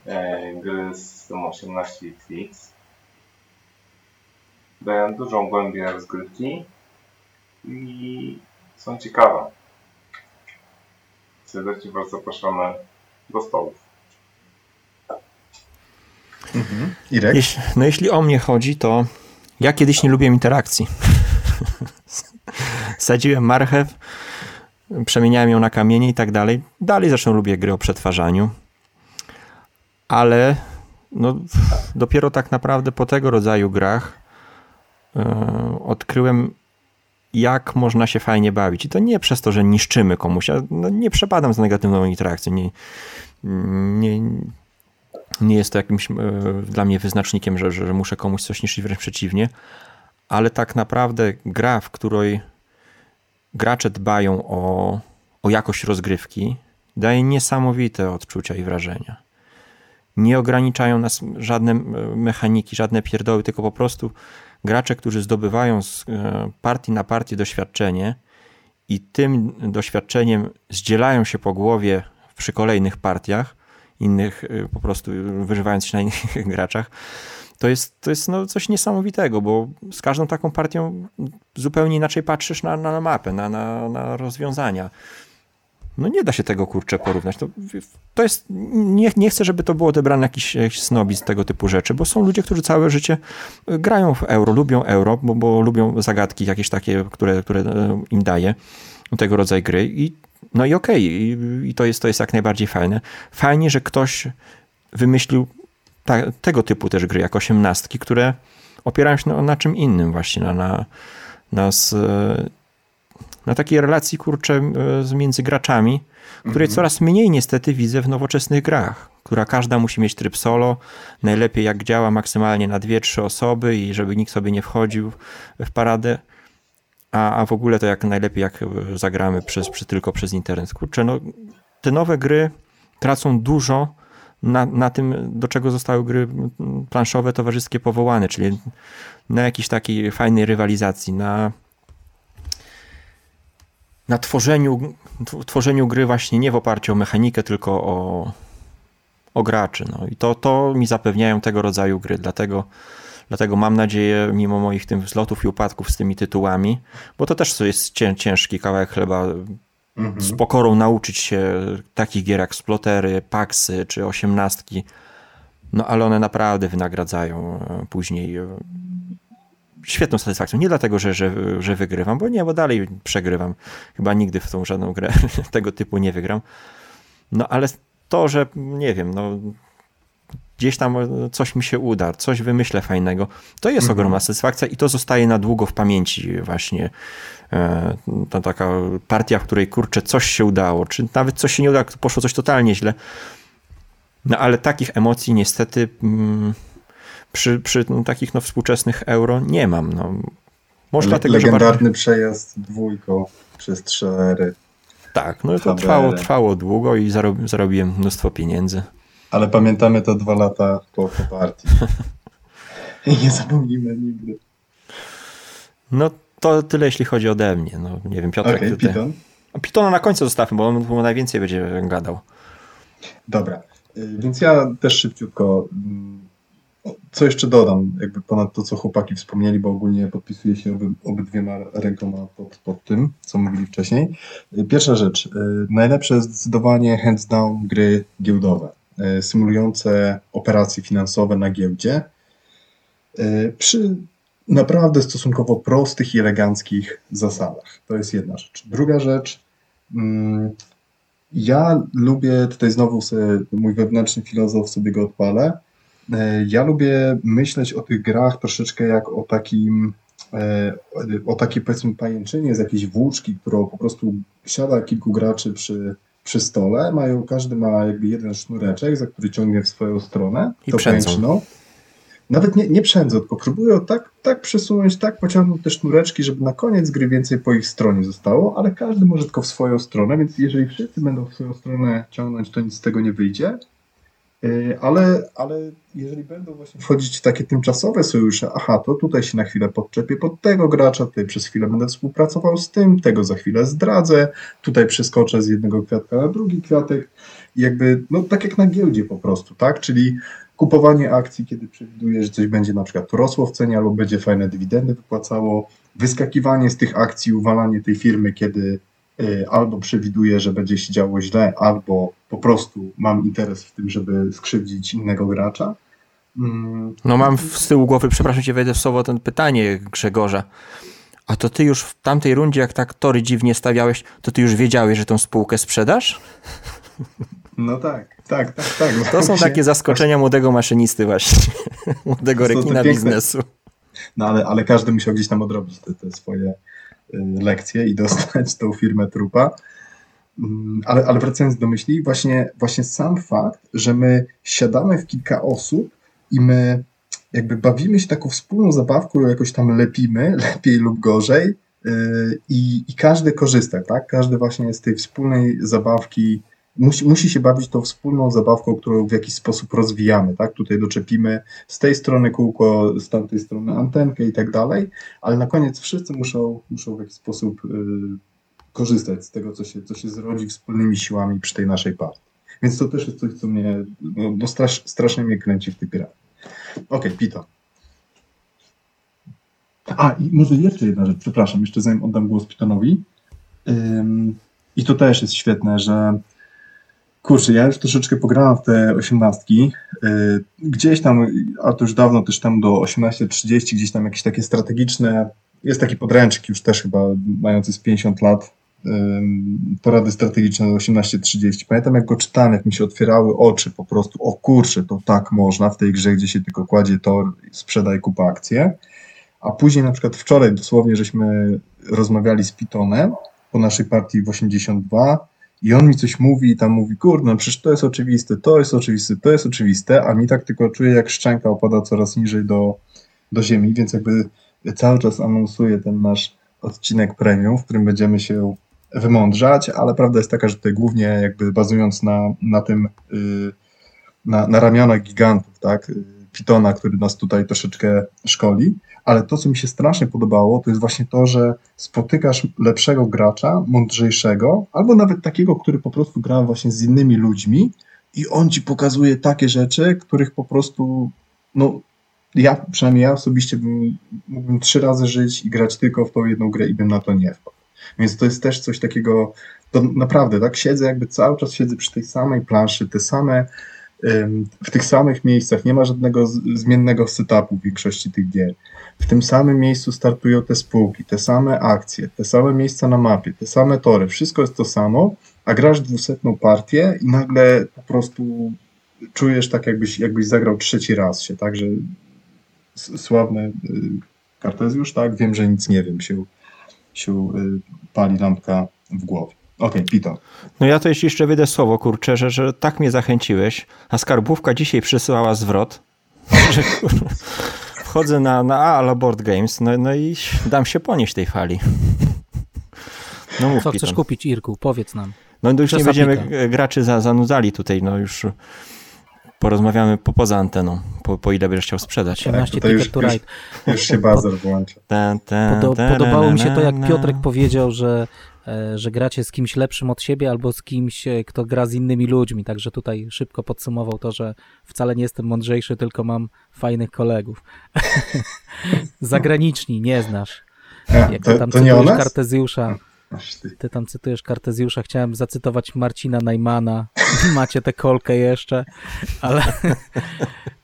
e, gry z systemu 18X. Dają dużą głębię rozgrywki i są ciekawe. Serdecznie Was zapraszamy do stołów. Mhm. Irek? Jeśli, no jeśli o mnie chodzi, to ja kiedyś nie lubiłem interakcji. Sadziłem marchew, przemieniałem ją na kamienie i tak dalej. Dalej zresztą lubię gry o przetwarzaniu. Ale no, dopiero tak naprawdę po tego rodzaju grach yy, odkryłem jak można się fajnie bawić. I to nie przez to, że niszczymy komuś. Ja no, nie przepadam z negatywną interakcją. Nie, nie, nie jest to jakimś e, dla mnie wyznacznikiem, że, że muszę komuś coś niszczyć, wręcz przeciwnie. Ale tak naprawdę gra, w której gracze dbają o, o jakość rozgrywki, daje niesamowite odczucia i wrażenia. Nie ograniczają nas żadne e, mechaniki, żadne pierdoły, tylko po prostu gracze, którzy zdobywają z e, partii na partię doświadczenie i tym doświadczeniem zdzielają się po głowie przy kolejnych partiach, innych e, po prostu wyżywając się na innych graczach, to jest, to jest no coś niesamowitego, bo z każdą taką partią zupełnie inaczej patrzysz na, na mapę, na, na, na rozwiązania. No nie da się tego kurczę porównać. To, to jest, nie, nie chcę, żeby to było odebrane jakiś, jakiś snobizm tego typu rzeczy, bo są ludzie, którzy całe życie e, grają w euro, lubią euro, bo, bo lubią zagadki jakieś takie, które, które e, im daje tego rodzaju gry i no i okej, okay, i, to, jest, to jest jak najbardziej fajne. Fajnie, że ktoś wymyślił ta, tego typu też gry, jak osiemnastki, które opierają się na, na czym innym właśnie, na, na, na z, na takiej relacji, kurczę, między graczami, której mhm. coraz mniej niestety widzę w nowoczesnych grach, która każda musi mieć tryb solo, najlepiej jak działa maksymalnie na dwie, trzy osoby i żeby nikt sobie nie wchodził w paradę, a, a w ogóle to jak najlepiej jak e, zagramy przez, przez, tylko przez internet. Kurczę, no te nowe gry tracą dużo na, na tym, do czego zostały gry planszowe, towarzyskie powołane, czyli na jakiejś takiej fajnej rywalizacji, na na tworzeniu, tworzeniu gry właśnie nie w oparciu o mechanikę, tylko o, o graczy. No. I to, to mi zapewniają tego rodzaju gry, dlatego, dlatego mam nadzieję, mimo moich tym wzlotów i upadków z tymi tytułami, bo to też jest ciężki kawałek chleba, mhm. z pokorą nauczyć się takich gier jak Splotery, Paxy czy osiemnastki, no ale one naprawdę wynagradzają e, później e, świetną satysfakcją. Nie dlatego, że, że, że wygrywam, bo nie, bo dalej przegrywam. Chyba nigdy w tą żadną grę tego typu nie wygram. No ale to, że nie wiem, no gdzieś tam coś mi się uda, coś wymyślę fajnego, to jest mhm. ogromna satysfakcja i to zostaje na długo w pamięci właśnie. E, ta taka partia, w której kurczę coś się udało, czy nawet coś się nie udało, poszło coś totalnie źle. No ale takich emocji niestety mm, przy, przy no, takich no, współczesnych euro nie mam. No. Może Le dlatego, legendarny bardziej... przejazd dwójką przez cztery. Tak, no to trwało, trwało długo i zarob, zarobiłem mnóstwo pieniędzy. Ale pamiętamy to dwa lata po, po partii. I nie zapomnimy nigdy. No to tyle, jeśli chodzi ode mnie. No, nie wiem, Piotrek okay, tutaj... Python. Pitona na końcu zostawmy, bo on, bo najwięcej będzie gadał. Dobra, y, więc ja też szybciutko mm, co jeszcze dodam, jakby ponad to, co chłopaki wspomnieli, bo ogólnie podpisuję się oby, obydwiema rękoma pod, pod tym, co mówili wcześniej. Y, pierwsza rzecz, y, najlepsze zdecydowanie hands down gry giełdowe, symulujące operacje finansowe na giełdzie przy naprawdę stosunkowo prostych i eleganckich zasadach. To jest jedna rzecz. Druga rzecz, mm, ja lubię, tutaj znowu sobie mój wewnętrzny filozof sobie go odpalę, ja lubię myśleć o tych grach troszeczkę jak o takim e, o takiej powiedzmy pajęczynie z jakiejś włóczki, którą po prostu siada kilku graczy przy, przy stole, mają, każdy ma jakby jeden sznureczek, za który ciągnie w swoją stronę, I to pajęczyną nawet nie, nie przędzą, tylko próbują tak, tak przesunąć, tak pociągnąć te sznureczki, żeby na koniec gry więcej po ich stronie zostało, ale każdy może tylko w swoją stronę, więc jeżeli wszyscy będą w swoją stronę ciągnąć, to nic z tego nie wyjdzie. Y, ale, ale jeżeli będą właśnie wchodzić takie tymczasowe sojusze, aha, to tutaj się na chwilę podczepię pod tego gracza, tutaj przez chwilę będę współpracował z tym, tego za chwilę zdradzę, tutaj przeskoczę z jednego kwiatka na drugi kwiatek. I jakby, no tak jak na giełdzie po prostu, tak? Czyli kupowanie akcji, kiedy przewiduje, że coś będzie na przykład rosło w cenie albo będzie fajne dywidendy wypłacało, wyskakiwanie z tych akcji, uwalanie tej firmy, kiedy albo przewiduje, że będzie się działo źle, albo po prostu mam interes w tym, żeby skrzywdzić innego gracza. Mm. No mam z tyłu głowy, przepraszam cię, wejdę w słowo, ten pytanie Grzegorza. A to ty już w tamtej rundzie, jak tak tory dziwnie stawiałeś, to ty już wiedziałeś, że tą spółkę sprzedasz? No tak, tak, tak, tak. To są takie zaskoczenia młodego maszynisty właśnie, młodego rekina biznesu. No ale, ale każdy musiał gdzieś tam odrobić te, te swoje y, lekcje i dostać tą firmę trupa. Mm, ale, ale wracając do myśli, właśnie, właśnie sam fakt, że my siadamy w kilka osób i my jakby bawimy się taką wspólną zabawką, jakoś tam lepimy, lepiej lub gorzej, y, i, i każdy korzysta, tak? Każdy właśnie z tej wspólnej zabawki musi, musi się bawić tą wspólną zabawką, którą w jakiś sposób rozwijamy, tak? Tutaj doczepimy z tej strony kółko, z tamtej strony antenkę i tak dalej, ale na koniec wszyscy muszą, muszą w jakiś sposób y, korzystać z tego, co się, co się zrodzi wspólnymi siłami przy tej naszej partii. Więc to też jest coś, co mnie no, no strasz, strasznie mnie kręci w tych grach. Okej, okay, Pito. A, i może jeszcze jedna rzecz, przepraszam, jeszcze zanim oddam głos Pitonowi. Ym, I to też jest świetne, że Kurczę, ja już troszeczkę pograłem w te osiemnastki. Y, gdzieś tam, a to już dawno też tam do 18.30, gdzieś tam jakieś takie strategiczne, jest taki podręcznik już też chyba mający z 50 lat, porady strategiczne do 18.30. Pamiętam jak go czytałem, jak mi się otwierały oczy po prostu, o kurczę, to tak można w tej grze, gdzie się tylko kładzie tor, sprzedaj kupa akcje. A później na przykład wczoraj dosłownie żeśmy rozmawiali z Pitonem po naszej partii w 82 i on mi coś mówi i tam mówi, kurde, no przecież to jest oczywiste, to jest oczywiste, to jest oczywiste, a mi tak tylko czuję, jak szczęka opada coraz niżej do, do ziemi, więc jakby cały czas anonsuję ten nasz odcinek premium, w którym będziemy się wymądrzać, ale prawda jest taka, że tutaj głównie jakby bazując na, na tym, yy, na, na ramionach gigantów, tak, Pitona, który nas tutaj troszeczkę szkoli, ale to, co mi się strasznie podobało, to jest właśnie to, że spotykasz lepszego gracza, mądrzejszego, albo nawet takiego, który po prostu gra właśnie z innymi ludźmi i on ci pokazuje takie rzeczy, których po prostu, no, ja, przynajmniej ja osobiście bym, mógłbym trzy razy żyć i grać tylko w tą jedną grę i bym na to nie wpadł. Więc to jest też coś takiego, to naprawdę, tak, siedzę jakby cały czas siedzę przy tej samej planszy, te same w tych samych miejscach, nie ma żadnego zmiennego setupu w większości tych gier. W tym samym miejscu startują te spółki, te same akcje, te same miejsca na mapie, te same tory, wszystko jest to samo, a grasz dwusetną partię i nagle po prostu czujesz tak, jakbyś, jakbyś zagrał trzeci raz się, tak, że sławny y, Kartezjusz, tak, wiem, że nic nie wiem, się, się y, pali lampka w głowie. Okej, okay, Pito. No ja to jeszcze wyjdę słowo, kurczę, że, że tak mnie zachęciłeś, a skarbówka dzisiaj przysyłała zwrot, że wchodzę na, na Ala Board Games, no, no i dam się ponieść tej fali. No mów, Co chcesz kupić, Irku? Powiedz nam. No już nie będziemy graczy za, zanudzali tutaj, no już porozmawiamy po, poza anteną, po, po ile będziesz chciał sprzedać. 18 tak, już, już, już, się bazar włącza. Podobało mi się to, jak Piotrek powiedział, że E, że gracie z kimś lepszym od siebie albo z kimś, e, kto gra z innymi ludźmi. Także tutaj szybko podsumował to, że wcale nie jestem mądrzejszy, tylko mam fajnych kolegów. Zagraniczni, nie znasz. Jak ty tam to, to cytujesz Kartezjusza. Ty tam cytujesz Kartezjusza. Chciałem zacytować Marcina Najmana. Macie tę kolkę jeszcze, ale.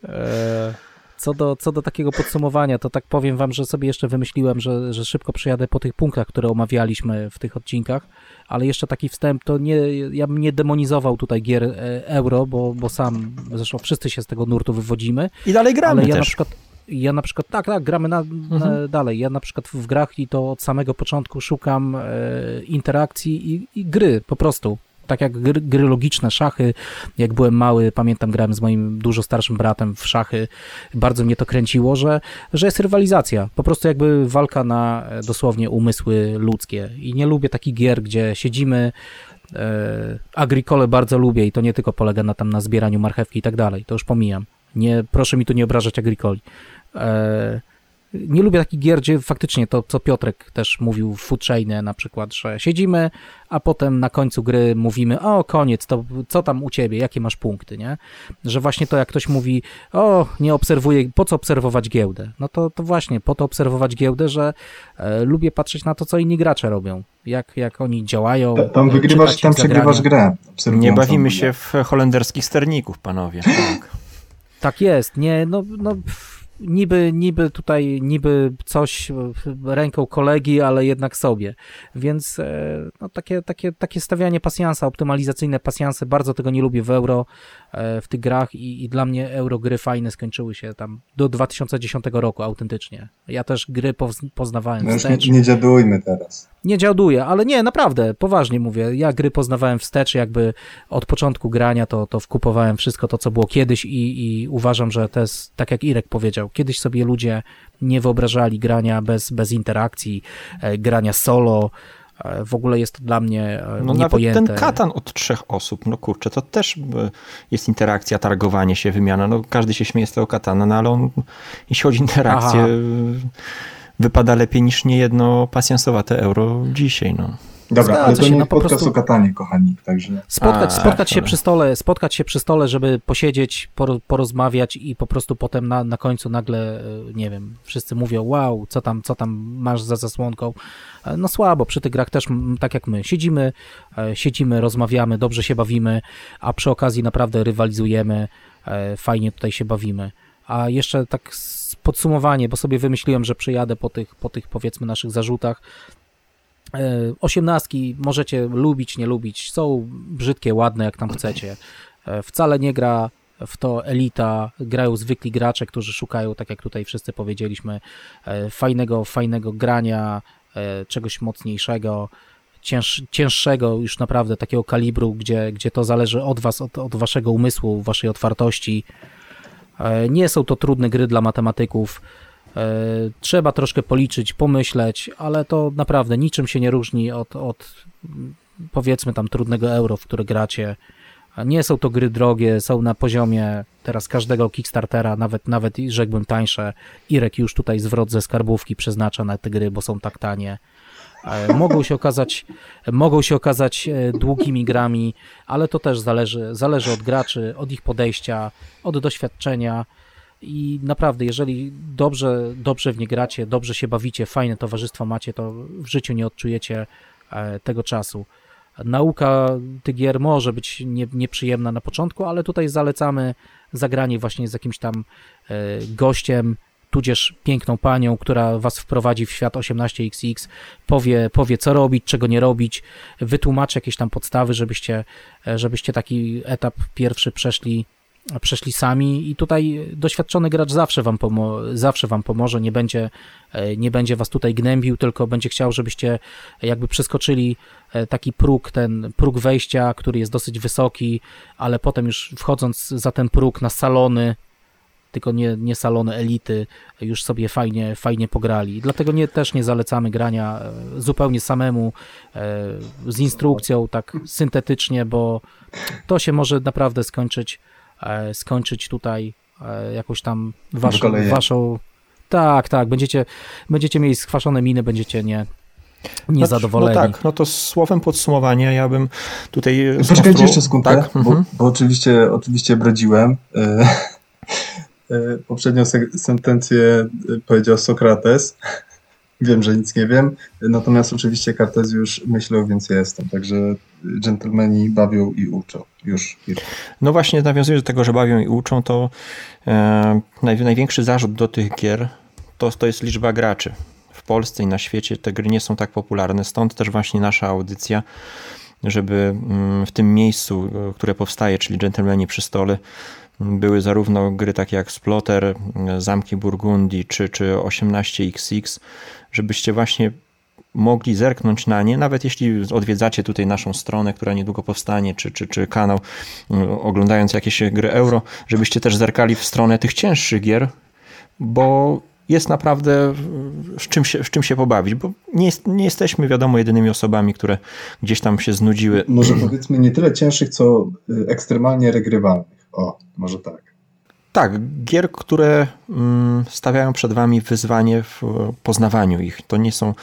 E, co do, co do takiego podsumowania, to tak powiem wam, że sobie jeszcze wymyśliłem, że, że szybko przejadę po tych punktach, które omawialiśmy w tych odcinkach, ale jeszcze taki wstęp, to nie, ja bym nie demonizował tutaj gier e, euro, bo, bo sam, zresztą wszyscy się z tego nurtu wywodzimy. I dalej gramy ale ja też. Na przykład, ja na przykład, tak, tak, gramy na, mhm. dalej. Ja na przykład w grach i to od samego początku szukam e, interakcji i, i gry po prostu tak jak gry, gry, logiczne, szachy. Jak byłem mały, pamiętam, grałem z moim dużo starszym bratem w szachy. Bardzo mnie to kręciło, że, że jest rywalizacja. Po prostu jakby walka na e, dosłownie umysły ludzkie. I nie lubię takich gier, gdzie siedzimy. E, agricole bardzo lubię i to nie tylko polega na tam na zbieraniu marchewki i tak dalej. To już pomijam. Nie, proszę mi tu nie obrażać agricoli. E, nie lubię takich gier, gdzie faktycznie to, co Piotrek też mówił w Food Chainie na przykład, że siedzimy, a potem na końcu gry mówimy, o koniec, to co tam u ciebie, jakie masz punkty, nie? Że właśnie to jak ktoś mówi, o nie obserwuję, po co obserwować giełdę? No to, to właśnie, po to obserwować giełdę, że e, lubię patrzeć na to, co inni gracze robią, jak, jak oni działają. Ta, tam wygrywasz, tam przegrywasz grę. Nie bawimy się w holenderskich sterników, panowie. Tak, tak jest, nie, no, no niby, niby tutaj, niby coś ręką kolegi, ale jednak sobie. Więc e, no, takie, takie, takie stawianie pasjansa, optymalizacyjne pasjanse, bardzo tego nie lubię w euro, e, w tych grach i, i dla mnie euro gry fajne skończyły się tam do 2010 roku autentycznie. Ja też gry poznawałem no wstecz. Nie, nie dziadujmy teraz. Nie dziaduję, ale nie, naprawdę, poważnie mówię. Ja gry poznawałem wstecz, jakby od początku grania to, to wkupowałem wszystko to, co było kiedyś i, i uważam, że to jest, tak jak Irek powiedział, kiedyś sobie ludzie nie wyobrażali grania bez, bez interakcji, e, grania solo, e, w ogóle jest to dla mnie e, no niepojęte. Nawet ten katan od trzech osób, no kurczę, to też jest interakcja, targowanie się, wymiana. No każdy się śmieje z tego katana, no ale on, jeśli chodzi o interakcję, Aha. wypada lepiej niż niejedno pasjansowate euro dzisiaj, no. Dobra, ale to się, nie no, podcast prostu... o katanie, kochani, także... Spotkać, A, spotkać się przy stole, spotkać się przy stole, żeby posiedzieć, porozmawiać i po prostu potem na, na końcu nagle, e, nie wiem, wszyscy mówią, wow, co tam, co tam masz za zasłonką. E, no słabo, przy tych grach też tak jak my, siedzimy, e, siedzimy, rozmawiamy, dobrze się bawimy, a przy okazji naprawdę rywalizujemy, fajnie tutaj się bawimy. A jeszcze tak podsumowanie, bo sobie wymyśliłem, że przyjadę po tych, po tych powiedzmy naszych zarzutach, osiemnastki możecie lubić, nie lubić, są brzydkie, ładne, jak tam chcecie. E, wcale nie gra w to elita, grają zwykli gracze, którzy szukają, tak jak tutaj wszyscy powiedzieliśmy, e, fajnego, fajnego grania, czegoś mocniejszego, cięż, cięższego, już naprawdę takiego kalibru, gdzie, gdzie to zależy od was, od, od waszego umysłu, waszej otwartości. Nie są to trudne gry dla matematyków, E, trzeba troszkę policzyć, pomyśleć, ale to naprawdę niczym się nie różni od, od powiedzmy tam trudnego euro, w które gracie. Nie są to gry drogie, są na poziomie teraz każdego Kickstartera, nawet, nawet rzekłbym tańsze. Irek już tutaj zwrot ze skarbówki przeznacza na te gry, bo są tak tanie. E, mogą się okazać, mogą się okazać e, długimi grami, ale to też zależy, zależy od graczy, od ich podejścia, od doświadczenia i naprawdę, jeżeli dobrze, dobrze w nie gracie, dobrze się bawicie, fajne towarzystwo macie, to w życiu nie odczujecie e, tego czasu. Nauka tych gier może być nie, nieprzyjemna na początku, ale tutaj zalecamy zagranie właśnie z jakimś tam e, gościem, tudzież piękną panią, która was wprowadzi w świat 18XX, powie, powie co robić, czego nie robić, wytłumaczy jakieś tam podstawy, żebyście, e, żebyście taki etap pierwszy przeszli przeszli sami i tutaj doświadczony gracz zawsze wam, pomo- zawsze wam pomoże, nie będzie, e, nie będzie was tutaj gnębił, tylko będzie chciał, żebyście jakby przeskoczyli e, taki próg, ten próg wejścia, który jest dosyć wysoki, ale potem już wchodząc za ten próg na salony, tylko nie, nie salony elity, już sobie fajnie, fajnie pograli. Dlatego nie, też nie zalecamy grania e, zupełnie samemu, z instrukcją, tak syntetycznie, bo to się może naprawdę skończyć skończyć tutaj e, jakąś tam waszą, waszą tak, tak, będziecie, będziecie mieli skwaszone miny, będziecie nie, niezadowoleni. No, no tak, no to słowem podsumowania ja bym tutaj... Poczekajcie jeszcze sekundkę, tak? bo, mhm. bo, oczywiście, oczywiście bredziłem. Poprzednią sentencję powiedział Sokrates. Wiem, że nic nie wiem, natomiast oczywiście Kartezjusz myślał, więc ja jestem. Także dżentelmeni bawią i uczą. Już, już. No właśnie, nawiązując do tego, że bawią i uczą, to e, największy zarzut do tych gier to, to jest liczba graczy. W Polsce i na świecie te gry nie są tak popularne, stąd też właśnie nasza audycja, żeby mm, w tym miejscu, e, które powstaje, czyli Gentlemani przy stole, były zarówno gry takie jak Splotter, e, Zamki Burgundii czy, czy 18XX, żebyście właśnie mogli zerknąć na nie, nawet jeśli odwiedzacie tutaj naszą stronę, która niedługo powstanie, czy, czy, czy kanał, e, oglądając jakieś gry euro, żebyście też zerkali w stronę tych cięższych gier, bo jest naprawdę z czym się, czym się pobawić, bo nie, jest, nie jesteśmy, wiadomo, jedynymi osobami, które gdzieś tam się znudziły. Może powiedzmy nie tyle cięższych, co y, ekstremalnie regrywalnych. O, może tak. Tak, gier, które mm, stawiają przed wami wyzwanie w poznawaniu ich. To nie są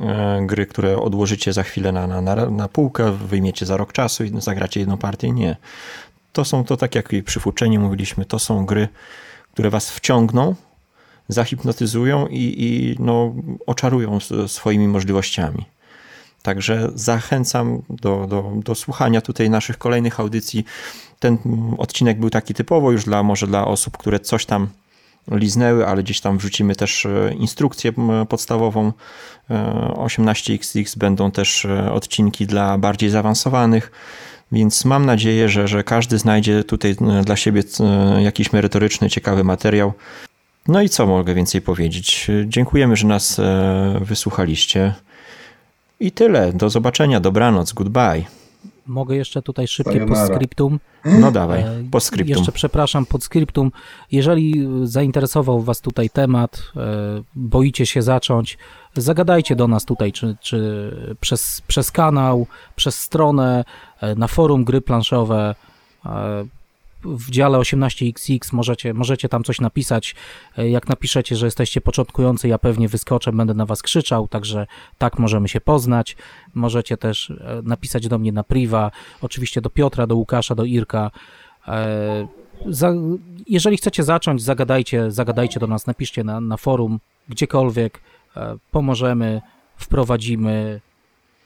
e, gry, które odłożycie za chwilę na, na, na półkę, wyjmiecie za rok czasu i zagracie jedną partię. Nie. To są to, tak jak przy Fuczeniu mówiliśmy, to są gry, które was wciągną, zahipnotyzują i, i no, oczarują swoimi możliwościami. Także zachęcam do, do, do słuchania tutaj naszych kolejnych audycji. Ten odcinek był taki typowo już dla może dla osób, które coś tam liznęły, ale gdzieś tam wrzucimy też e, instrukcję podstawową 18XX, e, będą też e, odcinki dla bardziej zaawansowanych. Więc mam nadzieję, że, że każdy znajdzie tutaj dla siebie jakiś merytoryczny, ciekawy materiał. No i co mogę więcej powiedzieć? Dziękujemy, że nas wysłuchaliście. I tyle. Do zobaczenia. Dobranoc. Goodbye. Mogę jeszcze tutaj szybkie postscriptum. No dawaj, e, postscriptum. Jeszcze przepraszam, postscriptum. Jeżeli zainteresował Was tutaj temat, e, boicie się zacząć, zagadajcie do nas tutaj, czy, czy przez, przez kanał, przez stronę, na forum gry planszowe w dziale 18XX możecie, możecie tam coś napisać. E, jak napiszecie, że jesteście początkujący, ja pewnie wyskoczę, będę na was krzyczał, także tak możemy się poznać. Możecie też e, napisać do mnie na priwa, oczywiście do Piotra, do Łukasza, do Irka. E, jeżeli chcecie zacząć, zagadajcie, zagadajcie do nas, napiszcie na, na forum, gdziekolwiek, pomożemy, wprowadzimy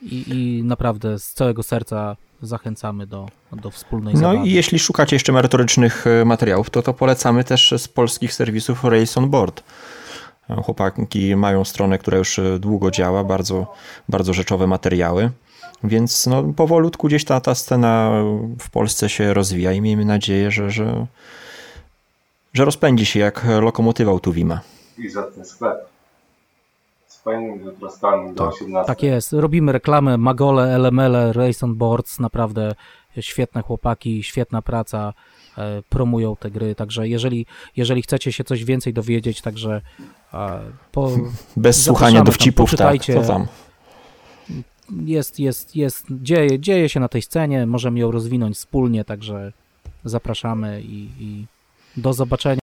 i, i naprawdę z całego serca zachęcamy do, do wspólnej no zabawy. No i jeśli szukacie jeszcze merytorycznych e, materiałów, to to polecamy też z polskich serwisów Race on Board. E, chłopaki mają stronę, która już e, długo działa, bardzo, bardzo rzeczowe materiały. Więc no, powolutku gdzieś ta, ta scena w Polsce się rozwija i miejmy nadzieję, że, że, że rozpędzi się jak lokomotywa Tuwima. I za ten sklep fajnymi wyprostami do tak, 18. Tak jest. Robimy reklamę Magole, LML, Race on Boards, naprawdę świetne chłopaki, świetna praca, e, promują te gry, także jeżeli, jeżeli chcecie się coś więcej dowiedzieć, także e, po, bez słuchania dowcipów, tak, co tam. Jest, jest, jest, dzieje, dzieje się na tej scenie, możemy ją rozwinąć wspólnie, także zapraszamy i, i do zobaczenia.